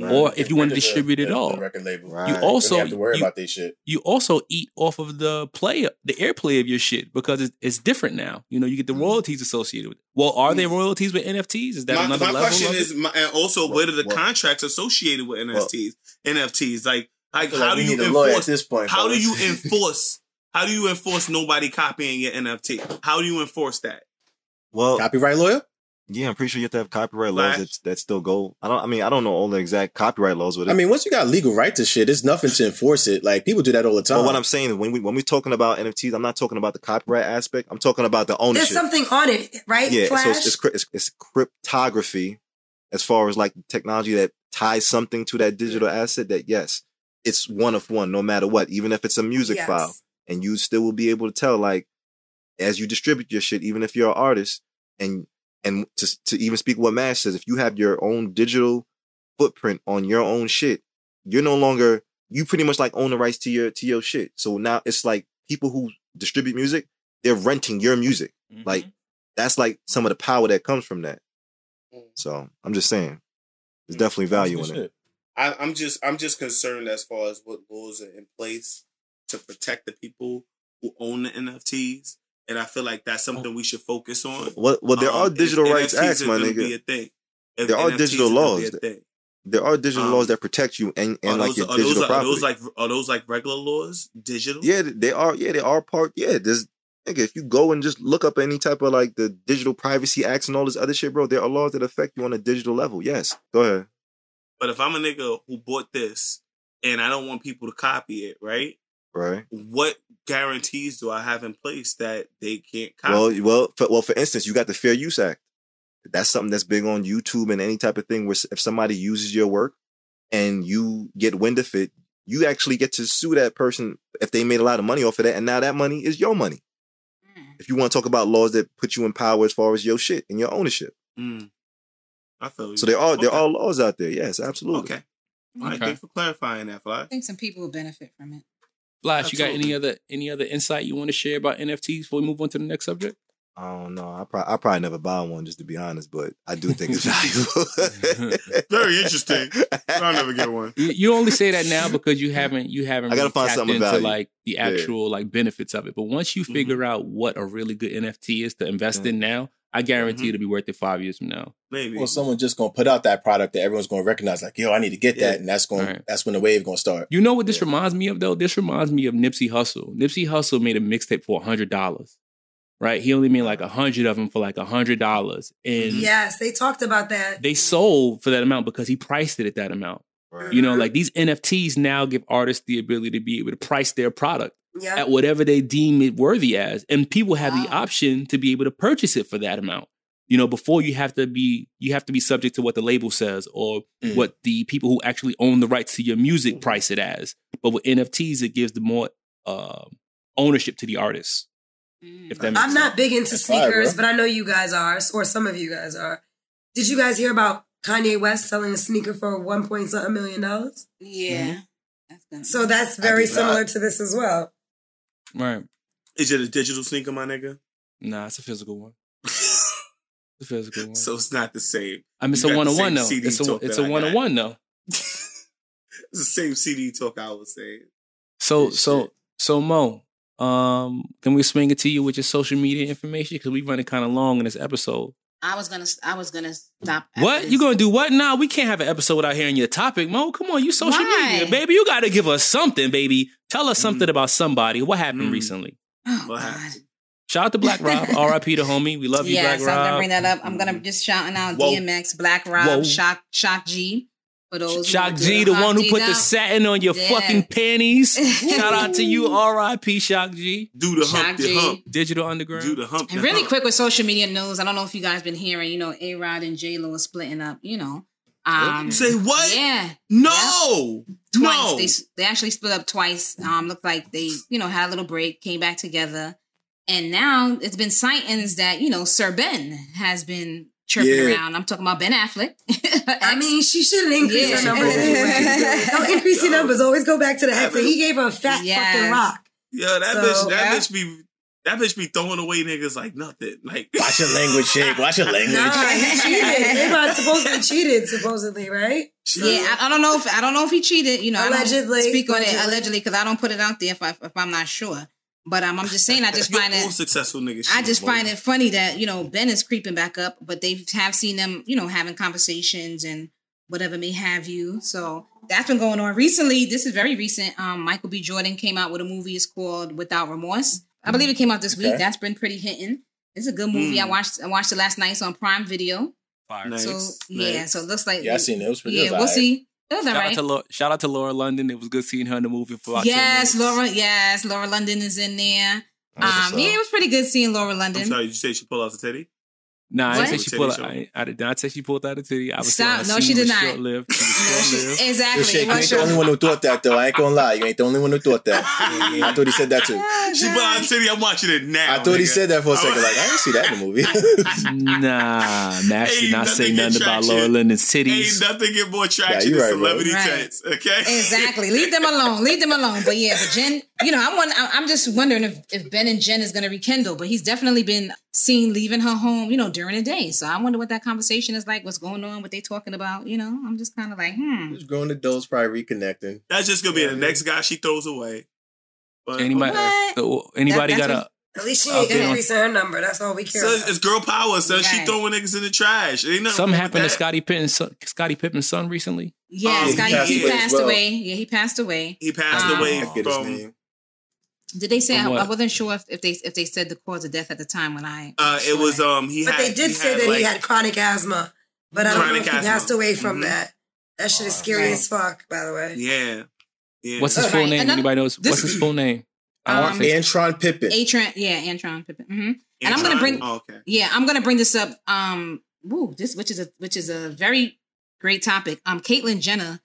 Right. Or if you want to Rid of the- distribute it the- all. the record label. Right. You also Don't have to worry you, about this shit. you also eat off of the play, the airplay of your shit because it's, it's different now. You know, you get the Mhm. royalties associated with. it. Well, are there royalties with NFTs? Is that my, another my level? question of it? is, my, and also, Well, what are the well- contracts associated with Well- NFTs? NFTs, like, I like how like do you need a lawyer enforce? at this point? How do you enforce? How do you enforce nobody copying your NFT? How do you enforce that? Well, copyright lawyer? Yeah, I'm pretty sure you have to have copyright laws that, that still go. I don't. I mean, I don't know all the exact copyright laws with it. I mean, once you got legal right to shit, it's nothing to enforce it. Like people do that all the time. but what I'm saying is when we when we're talking about NFTs, I'm not talking about the copyright aspect. I'm talking about the ownership. There's something on it, right? yeah, Flash. so it's, it's, it's, it's cryptography as far as like technology that ties something to that digital asset. That yes, it's one of one, no matter what, even if it's a music Yes. file, and you still will be able to tell like as you distribute your shit, even if you're an artist, and and to to even speak what Mash says, if you have your own digital footprint on your own shit, you're no longer you pretty much like own the rights to your to your shit. So now it's like people who distribute music, they're renting your music. Mhm. Like that's like some of the power that comes from that. So I'm just saying, there's definitely value in it. I, I'm just I'm just concerned as far as what laws are in place to protect the people who own the NFTs, and I feel like that's something we should focus on. Well, well, there Um, are digital rights NFTs acts, my gonna Be a nigga. thing. if There are NFTs digital is gonna be laws a that- thing. there are digital Um, laws that protect you and, and Are like those, your are digital those, are property. those like are those like regular laws? Digital? yeah, they are. Yeah, they are part. Yeah, there's. Nigga, if you go and just look up any type of like the digital privacy acts and all this other shit, bro, there are laws that affect you on a digital level. Yes, go ahead. But if I'm a nigga who bought this and I don't want people to copy it, right? Right. What guarantees do I have in place that they can't copy? Well, well, for, well. For instance, you got the Fair Use Act. That's something that's big on YouTube and any type of thing where if somebody uses your work and you get wind of it, you actually get to sue that person if they made a lot of money off of that, and now that money is your money. If you want to talk about laws that put you in power as far as your shit and your ownership, Mm. I feel you. so there are there are laws out there. Yes, absolutely. Okay. All right, Okay. thanks for clarifying that, Fly. I think some people will benefit from it. Flash, you got any other any other insight you want to share about NFTs before we move on to the next subject? I don't know. I probably I probably never buy one just to be honest, but I do think it's valuable. Very interesting. I'll never get one. You, you only say that now because you haven't you haven't I gotta really find something of into value. like the Yeah. Mm-hmm. actual like benefits of it. But once you figure out what a really good NFT is to invest in now, I guarantee Mhm. it'll be worth it five years from now. Maybe. Well, someone's just gonna put out that product that everyone's gonna recognize, like, yo, I need to get Yeah. that, and that's going Right. that's when the wave gonna start. You know what this reminds me of though? This reminds me of Nipsey Hussle. Nipsey Hussle made a mixtape for hundred dollars. Right? He only made like a hundred of them for like a hundred dollars. And Yes, they talked about that. they sold for that amount because he priced it at that amount. Right. You know, like these NFTs now give artists the ability to be able to price their product Yeah. at whatever they deem it worthy as. And people have the option to be able to purchase it for that amount. You know, before you have to be you have to be subject to what the label says or Mm. what the people who actually own the rights to your music price it as. But with NFTs, it gives the more uh, ownership to the artist. If that makes I'm not big into That's sneakers, bro. but I know you guys are, or some of you guys are. Did you guys hear about Kanye West selling a sneaker for one point something million dollars? Yeah. That's gonna So that's very did not. similar to this as well. Right. Is it a digital sneaker, my nigga? Nah, it's a physical one. It's a physical one. so it's not the same. I mean, it's a one on one though. CD It's a it's a one on one though. It's the same CD talk I was saying. So Good so shit. so Mo, um, can we swing it to you with your social media information because we running kind of long in this episode. I was gonna I was gonna stop. What this. you gonna do? What? Nah, we can't have an episode without hearing your topic, Mo. Come on, you social Why? media, baby. You got to give us something, baby. Tell us something about somebody. What happened Mm. recently? Oh, What God. happened? Shout out to Black Rob, R.I.P. to homie. We love you, yes, Black I'm gonna Rob. bring that up. I'm gonna just shouting out Whoa. DMX, Black Rob, Whoa. Shock, Shock G. For those Shock do G, the one who put the satin on your Yeah. fucking panties. Shout out to you, R.I.P. Shock G. Do the Shock hump, the G. hump. Digital Underground. Do the hump. And the really hump. quick with social media news, I don't know if you guys been hearing, you know, A Rod and J Lo are splitting up, you know. Um, Say what? Yeah, No. twice. No. They they actually split up twice. Um, looked like they, you know, had a little break, came back together, and now it's been sightings that you know Sir Ben has been chirping Yeah. around. I'm talking about Ben Affleck. I mean, she shouldn't increase Yeah. her numbers anyway. Don't increase your numbers. Always go back to the ex. He gave her a fat Yes. fucking rock. Yeah, that So- bitch. That Yeah. bitch be. That bitch be throwing away niggas like nothing. Like Watch your language, Shake. Watch your language. Nah, he cheated. They were supposedly cheated, supposedly, right? So- yeah, I, I don't know if I don't know if he cheated. You know, I don't Allegedly. speak on it Allegedly. allegedly because I don't put it out there if I if I'm not sure. But um, I'm just saying, I just find it. successful niggas. I just find it funny that you know Ben is creeping back up, but they have seen them, you know, having conversations and whatever may have you. So that's been going on recently. This is very recent. Um, Michael B. Jordan came out with a movie. It's called Without Remorse. I believe it came out this week. Okay. That's been pretty hitting. It's a good movie. Mm. I watched. I watched it last night. It's on Prime Video. Nice. So yeah, nice. so it looks like Yeah, I seen it. It was pretty. Yeah, we'll see. It was Shout, out alright. to Laura, shout out to Laura London. It was good seeing her in the movie for about Yes, minutes. Laura. Yes, Laura London is in there. Um, yeah, it was pretty good seeing Laura I'm London. sorry. You say she pulled out the teddy? Nah, I didn't say she pulled. show? I, I did not say she pulled out a titty. I was Stop. saying No, she did not. Short-lived. She No, was she- short-lived. Exactly. Shake, It you ain't the only one who thought that, though. I ain't gonna lie. You ain't the only one who thought that. I thought he said that too. She pull out the titty. I'm watching it now. I thought he said that for a second. Like I didn't see that in the movie. Nah, Max did not say nothing nothing get about traction. Laura London's Ain't nothing get more Yeah, traction you than right, bro. celebrity Right. tits. Okay. Exactly. Leave them alone. Leave them alone. But yeah, but Jen, you know, I'm one, I'm just wondering if, if Ben and Jen is going to rekindle. But he's definitely been seen leaving her home, you know, during the day. So I wonder what that conversation is like. What's going on? What they talking about? You know, I'm just kind of like, hmm. Just growing adults probably reconnecting. That's just gonna be the next guy she throws away. But Anybody, What? anybody That- got that's a At least she I'll ain't get on- increasing her number. That's all we care So about. it's girl power. So she throwing niggas in the trash. Ain't nothing Something wrong happened to Scottie that. Scottie Pippen's son, Scottie Pippen's son recently. Yeah, Um, he Scottie, passed he away well. away. Yeah, he passed away. He passed Um, away I his from. Name. Did they say? I, I wasn't sure if, if they if they said the cause of death at the time when I. Uh, it was um. He but had. they did he say had, that like, he had chronic asthma. But I don't know if he passed away from Mhm. that. That shit is scary Right. as fuck, by the way. Yeah. Yeah. What's his Right. full name? Another- Anybody knows? this- What's his full name? I Um, want to say Antron Pippen. Atron, yeah, Antron Pippen. hmm and I'm gonna bring- Oh, okay. Yeah, I'm gonna bring this up. Um, woo, this which is a which is a very great topic. Um, Caitlyn Jenner,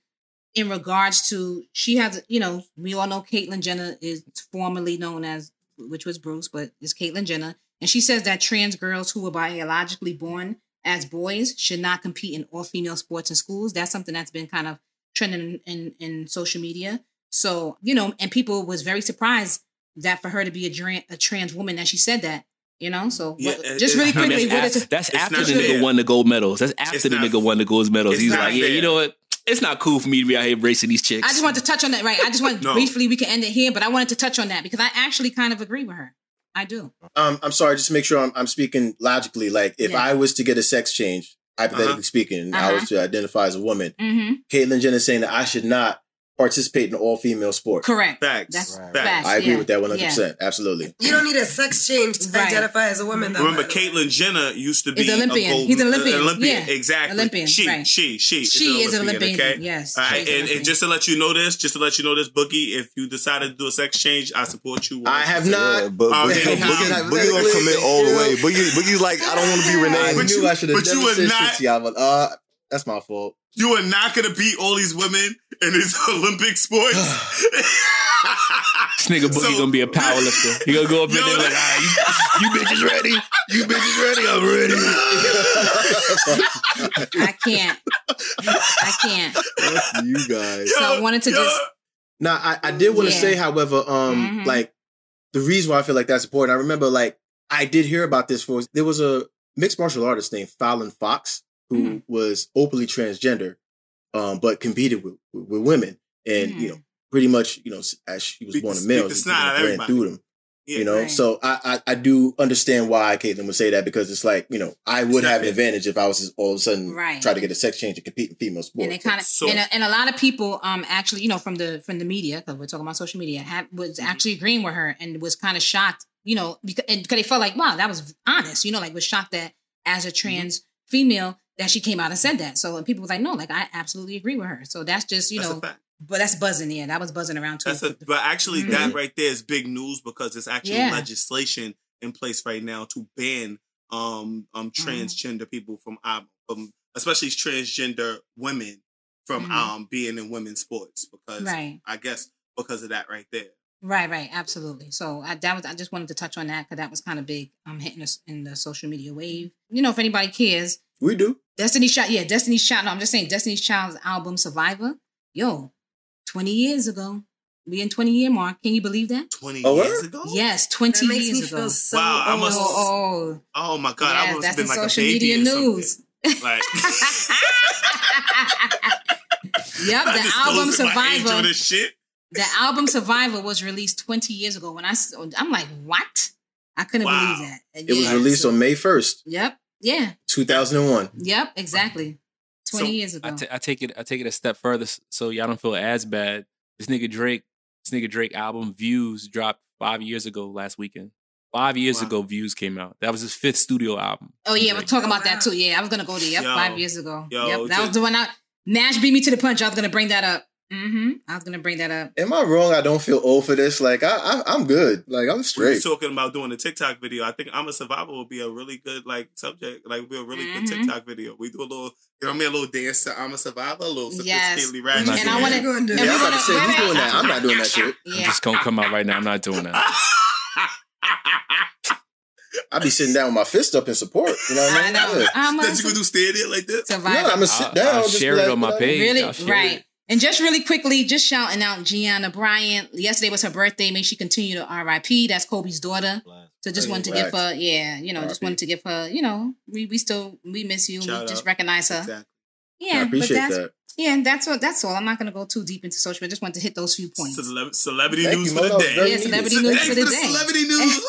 in regards to she has, you know, we all know Caitlyn Jenner is formerly known as, which was Bruce, but is Caitlyn Jenner, and she says that trans girls who were biologically born as boys should not compete in all female sports in schools. That's something that's been kind of trending in, in, in social media. So you know, and people was very surprised that for her to be a, dra- a trans woman that she said that. You know, so Yeah, what- just it- really I mean, quickly, that's, what that's after the nigga fair. won the gold medals. That's after the not- nigga won the gold medals. it's He's not like, yeah, you know what? It's not cool for me to be out here racing these chicks. I just wanted to touch on that, right? I just want No. briefly we can end it here, but I wanted to touch on that because I actually kind of agree with her. I do. Um, I'm sorry, just to make sure I'm, I'm speaking logically. Like, if Yeah. I was to get a sex change, hypothetically Uh-huh. speaking, I Uh-huh. was to identify as a woman, Mm-hmm. Caitlyn Jenner saying that I should not participate in all female sports. Correct. Facts. That's Right. Facts. facts. I agree yeah. with that 100%. Absolutely. You don't need a sex change to Right. identify as a woman, though. Remember, by the way. Caitlyn Jenner used to be He's Olympian. A gold, He's an Olympian. uh, Olympian. Yeah. Exactly. Olympian, She, right. she, she, She is an Olympian. Okay. Yes. All she right, is and, and just to let you know this, just to let you know this, Boogie, if you decided to do a sex change, I support you. I have not. Yeah, but Oh, Boogie, Boogie. Boogie gonna commit all the way. Boogie, Boogie's like, I don't want to be I Renee. But knew you- I should have done this. but you never would said not- shit to y'all, but uh, that's my fault. You are not going to beat all these women in these Olympic sports. This nigga Boogie So- gonna be a power lifter. He gonna go up in Yo, there like, that- ah, you, you bitches ready? You bitches ready? I'm ready. I can't. I can't. Fuck you guys. So I wanted to Yo, just- Now, I, I did want to Yeah. say, however, um, Mhm. like the reason why I feel like that's important. I remember, like, I did hear about this for there was a mixed martial artist named Fallon Fox who Mhm. was openly transgender, um, but competed with, with, women, and Mhm. you know, pretty much, you know, as she was Beat born a male, beat the you know, ran everybody. through them. yeah. you know, Right. so I, I I do understand why Caitlyn would say that because it's like you know I would have an advantage if I was all of a sudden Right. try to get a sex change and compete in female sports. and it kind of So- and, a, and a lot of people um actually you know from the from the media because we're talking about social media have, was Mm-hmm. actually agreeing with her and was kind of shocked you know because and because they felt like wow that was honest you know like was shocked that as a Mm-hmm. trans female that she came out and said that so and people was like no like I absolutely agree with her so that's just you That's know but that's buzzing yeah that was buzzing around too That's a, but actually, Mhm. that right there is big news because there's actually Yeah. legislation in place right now to ban um um Mm-hmm. transgender people from um, um especially transgender women from Mhm. um being in women's sports because right I guess because of that right there. Right, right, absolutely. So I that was I just wanted to touch on that because that was kind of big. I'm um, hitting us in the social media wave. You know, if anybody cares, we do. Destiny's Child, yeah, Destiny's Child. No, I'm just saying Destiny's Child's album Survivor. Yo, 20 years ago, we in 20 year mark. Can you believe that? Twenty Oh, years ago. Yes, 20 That makes years me ago. feel so Wow, I must- oh, oh, Oh my god, I yes, must have been in like social a baby media or news. Like yep, the album posted my age on Survivor. this shit. The album Survivor was released 20 years ago. When I, I'm like, what? I couldn't Wow. believe that. It was released so- on May first, Yep. Yeah. two thousand and one. Yep. Exactly. 20 So, years ago. I, t- I take it. I take it a step further, so y'all don't feel as bad. This nigga Drake, this nigga Drake album Views dropped five years ago last weekend. Five years Wow. ago, Views came out. That was his fifth studio album. oh yeah, we're talking about that too. Yeah, I was gonna go there. Yep, Yo. five years ago. Yo, yep, that to- was the one. I Mash beat me to the punch. I was gonna bring that up. Mm-hmm. I was gonna bring that up. Am I wrong? I don't feel old for this. Like I, I I'm good. Like I'm We straight. was talking about doing a TikTok video. I think I'm a survivor will be a really good like subject. Like be a really Mhm. good TikTok video. We do a little, you know what I mean, a little dance to I'm a survivor, a little Yes. sophisticatedly I'm ratchet. And I want to. We're gonna do and Yeah, I'm about gonna- say wait, who's doing that. I'm not doing that shit. I'm just gonna come out right now. I'm not doing that. I'd be sitting down with my fist up in support. You know what I I mean? know. Yeah. I'm that you gonna do stand there like this? survivor. No, I'm gonna sit I'll- down. I'll just share it like, on my you page. Really, I'll right. it. And just really quickly, just shouting out Gianna Bryant. Yesterday was her birthday. May she continue to RIP. That's Kobe's daughter. So just wanted to give her, yeah, you know, just wanted to give her, you know, we we still we miss you. Shout we just out. recognize her. Exactly. Yeah, I appreciate but that's that. Yeah, and that's what. That's all. I'm not going to go too deep into social. media. I just wanted to hit those few points. Cele- celebrity Thank news you, for the day. Yeah, celebrity news for the for the day. celebrity news.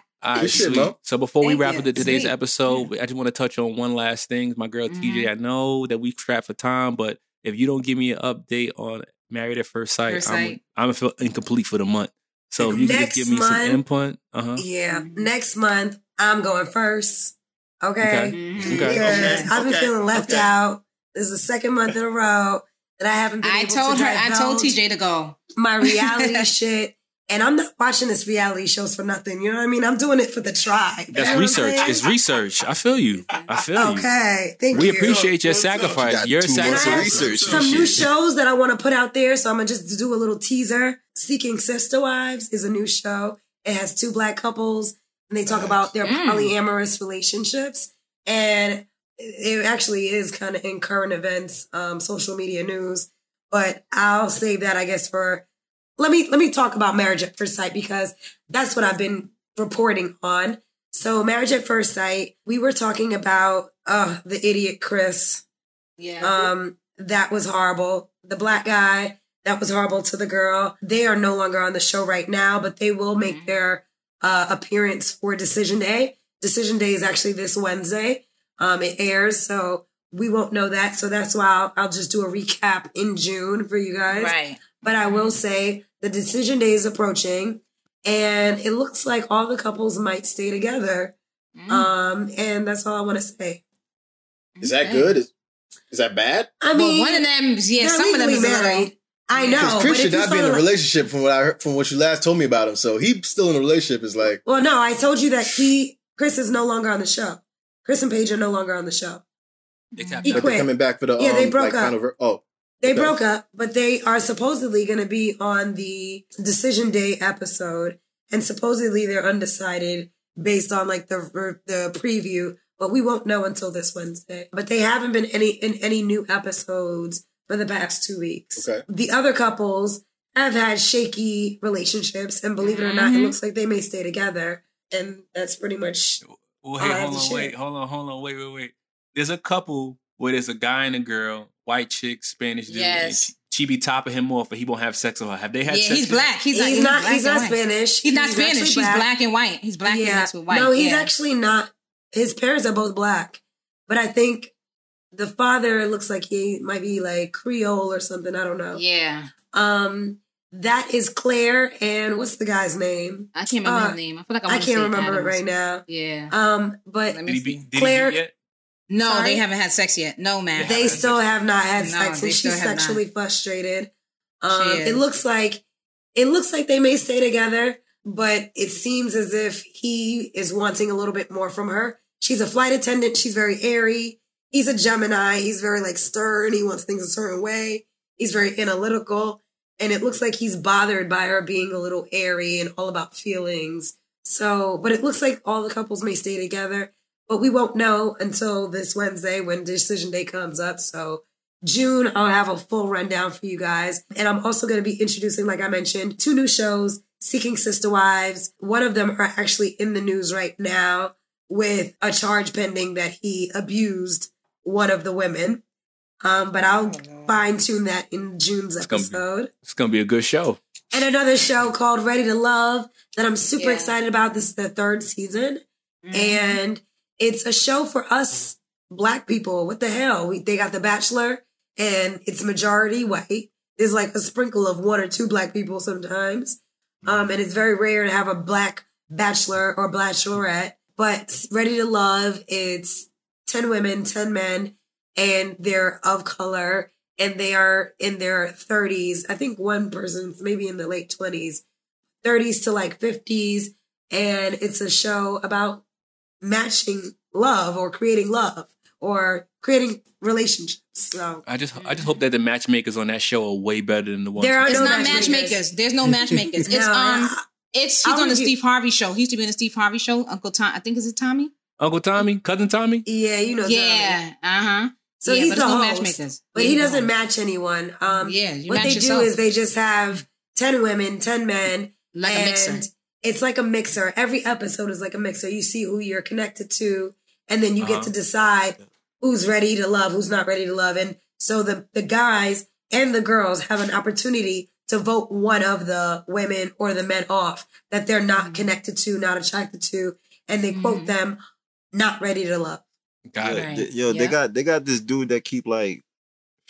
Woo! All right, Good shit, sweet. So before we wrap you. up the, today's Sweet. episode, I just want to touch on one last thing. My girl Mm-hmm. TJ, I know that we trapped for time, but if you don't give me an update on Married at First Sight, First I'm Sight. I'm gonna feel incomplete for the month. So if you can just give me some input, uh huh. Yeah, next month I'm going first. Okay. Okay. Mhm. Okay. Okay, I've been okay, feeling left okay. out. This is the second month in a row that I haven't been I able told to her. I told TJ to go. my reality shit. And I'm not watching this reality shows for nothing. You know what I mean? I'm doing it for the tribe. You know That's research. It's research. I feel you. I feel you. Okay. Thank We you. We appreciate your sacrifice. Got Your two months And I of have sacrifice. research. some new shows that I want to put out there. So I'm gonna just do a little teaser. Seeking Sister Wives is a new show. It has two black couples, and they talk about their Mm. polyamorous relationships. And it actually is kind of in current events, um, social media news. But I'll save that, I guess, for let me let me talk about Marriage at First Sight because that's what I've been reporting on. So Marriage at First Sight, we were talking about uh the idiot Chris. Yeah. Um, that was horrible. The black guy, that was horrible to the girl. They are no longer on the show right now, but they will make Mhm. their uh, appearance for Decision Day. Decision Day is actually this Wednesday. Um, it airs, so we won't know that. So that's why I'll, I'll just do a recap in June for you guys. right. But I will say the decision day is approaching, and it looks like all the couples might stay together. Mm. Um, and that's all I want to say. Is that Okay. good? Is, is that bad? I well, mean, one of them, yeah, they're some of them is a married. I know. Because Chris if should you not be in a like- relationship from what I heard, from what you last told me about him. So he's still in a relationship. Is like Well, no, I told you that he Chris is no longer on the show. Chris and Paige are no longer on the show. They tapped He out. but they're quit. coming back for the Yeah, they um, broke like, up. Kind of, oh, They Okay. broke up, but they are supposedly going to be on the decision day episode, and supposedly they're undecided based on like the the preview. But we won't know until this Wednesday. But they haven't been any in any new episodes for the past two weeks. Okay. The other couples have had shaky relationships, and believe it or not, it Mhm. looks like they may stay together. And that's pretty much Well, hey, I have hold to on, wait, hold on, hold on, wait, wait, wait. There's a couple where there's a guy and a girl, white chick, Spanish dude. and Yes. she, she be topping him off, but he won't have sex with her. Have they had yeah, sex? he's yet? black. He's, he's, not. not black he's not. Spanish. He's not actually Spanish. He's black and white. He's black and mixed with white. No, he's yeah. actually not. His parents are both black, but I think the father looks like he might be like Creole or something. I don't know. Yeah, Um, that is Claire, and what's the guy's name? I can't remember Uh, his name. I feel like I, I can't say remember it right now. Yeah. Um, but Let Did me he be? see. Did Claire- he yet? No, Sorry? they haven't had sex yet. No, man. they still have not had No, sex, and she's have not. sexually frustrated. Um, She it is. looks like it looks like they may stay together, but it seems as if he is wanting a little bit more from her. She's a flight attendant. She's very airy. He's a Gemini. He's very like stern. He wants things a certain way. He's very analytical, and it looks like he's bothered by her being a little airy and all about feelings. So, but it looks like all the couples may stay together, but we won't know until this Wednesday when decision day comes up. So, June, I'll have a full rundown for you guys. And I'm also going to be introducing, like I mentioned, two new shows, Seeking Sister Wives. One of them are actually in the news right now with a charge pending that he abused one of the women. Um, but I'll fine tune that in June's It's gonna be- episode. It's gonna be a good show. And another show called Ready to Love that I'm super Yeah. excited about. This is the third season. Mhm. And it's a show for us black people. What the hell? We, they got The Bachelor and it's majority white. There's like a sprinkle of one or two black people sometimes. Um, and it's very rare to have a black bachelor or bachelorette. But Ready to Love, it's 10 women, 10 men, and they're of color and they are in their 30s. I think one person's maybe in the late 20s, 30s to like 50s. And it's a show about matching love or creating love or creating relationships. So I just, I just hope that the matchmakers on that show are way better than the ones. There are It's no not matchmakers. matchmakers. There's no matchmakers. It's um, it's I'll he's on the review- Steve Harvey show. He used to be on the Steve Harvey show. Uncle Tom, I think is it Tommy? Uncle Tommy, cousin Tommy. yeah, you know. Tommy. Yeah. Uh huh. So yeah, he's but the there's no host, matchmakers. but Yeah, he doesn't host. match anyone. Um, Yeah, you what match they yourself. do is they just have ten women, ten men, like a and mixer. It's like a mixer. Every episode is like a mixer. You see who you're connected to, and then you Uh-huh. get to decide who's ready to love, who's not ready to love. And so the, the guys and the girls have an opportunity to vote one of the women or the men off that they're not connected to, not attracted to, and they quote them not ready to love. Got yo, it. th- yo, they got they got this dude that keep like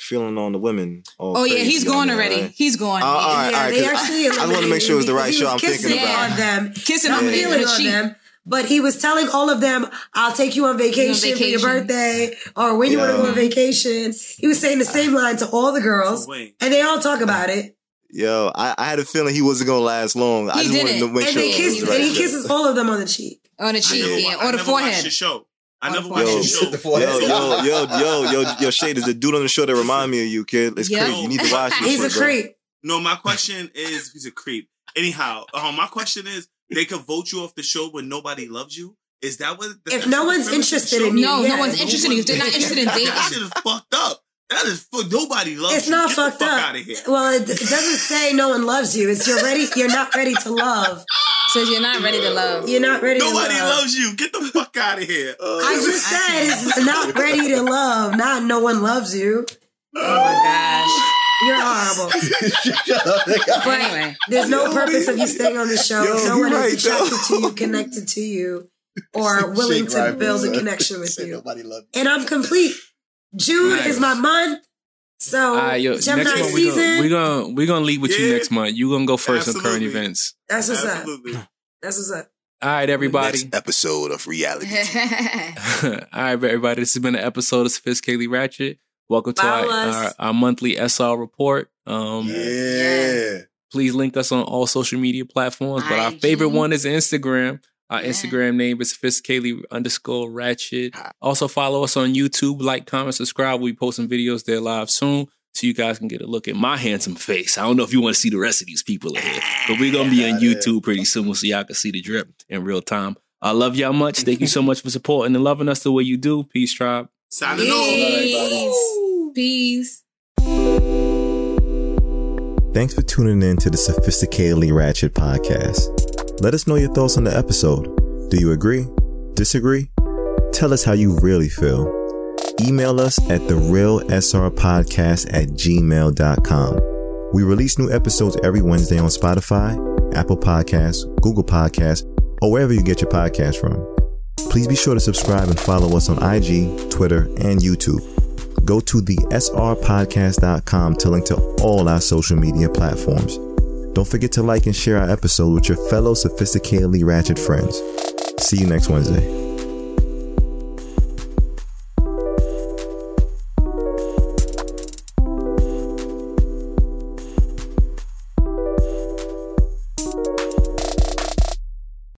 feeling on the women. all Oh yeah, crazy he's on going there, already. Uh, right? He's going. Oh, all right, yeah, all right. they 'cause actually I, I want to make sure it's the right show I'm thinking kissing about. on them, Kissing on them feeling with on cheek. them. But he was telling all of them, "I'll take you on vacation, for your birthday, or when you want to go on vacation." He was saying the same line to all the girls, and they all talk about it. Yo, I, I had a feeling he wasn't gonna last long. I He just didn't. to make And sure they it kiss, was the right and he show. kisses all of them on the cheek. on the cheek, yeah, or the never watched forehead. the show. I never the watched forehead. the show. The. Yo, yo, yo, yo, yo, yo, Shade is the dude on the show that remind me of you, kid. It's Yeah. crazy. You need to watch this. He's a shit, bro. creep. No, my question is, he's a creep. Anyhow, um, my question is, they could vote you off the show when nobody loves you. Is that what? If no one's the interested in you, No, yeah. no one's interested in you. If they're not interested in dating. That shit is fucked up. That is for nobody loves you. It's you. not Get fucked the fuck up. out of here. Well, it, it doesn't say no one loves you. It's you're ready. You're not ready to love. Says you're not ready to love. You're not ready Nobody to love. loves you. Get the fuck out of here. I oh. just said it's not ready to love. Not no one loves you. Oh my gosh. You're horrible. But Anyway, there's no purpose of you staying on the show. Yo, no one right, is attracted though. to you, connected to you, or willing Shake to build a connection with Said you. Nobody loved And I'm complete. June Nice. is my month. So All right, yo, Gemini next month We're gonna we gonna gonna lead with you next month. You're gonna go first on current events. That's what's up. Absolutely. That's what's up. All right, everybody. Next episode of reality. All right, everybody. This has been an episode of Sophisticatedly Ratchet. Welcome to our, our, our monthly SR report. Um, Yeah. Please link us on all social media platforms. But our favorite one is Instagram. Our Yeah. Instagram name is sophisticatedly underscore ratchet. Ah. Also follow us on YouTube, like, comment, subscribe. We'll be posting videos there live soon. So you guys can get a look at my handsome face. I don't know if you want to see the rest of these people in here, but we're gonna be on ah, YouTube pretty soon, so y'all can see the drip in real time. I love y'all much. Thank you so much for supporting and loving us the way you do. Peace, tribe. Signing off. Peace. Thanks for tuning in to the Sophisticatedly Ratchet podcast. Let us know your thoughts on the episode. Do you agree? Disagree? Tell us how you really feel. Email us at the real SR podcast at gmail.com. We release new episodes every Wednesday on Spotify, Apple Podcasts, Google Podcasts, or wherever you get your podcast from. Please be sure to subscribe and follow us on IG, Twitter, and YouTube. Go to the srpodcast.com to link to all our social media platforms. Don't forget to like and share our episode with your fellow sophisticatedly ratchet friends. See you next Wednesday.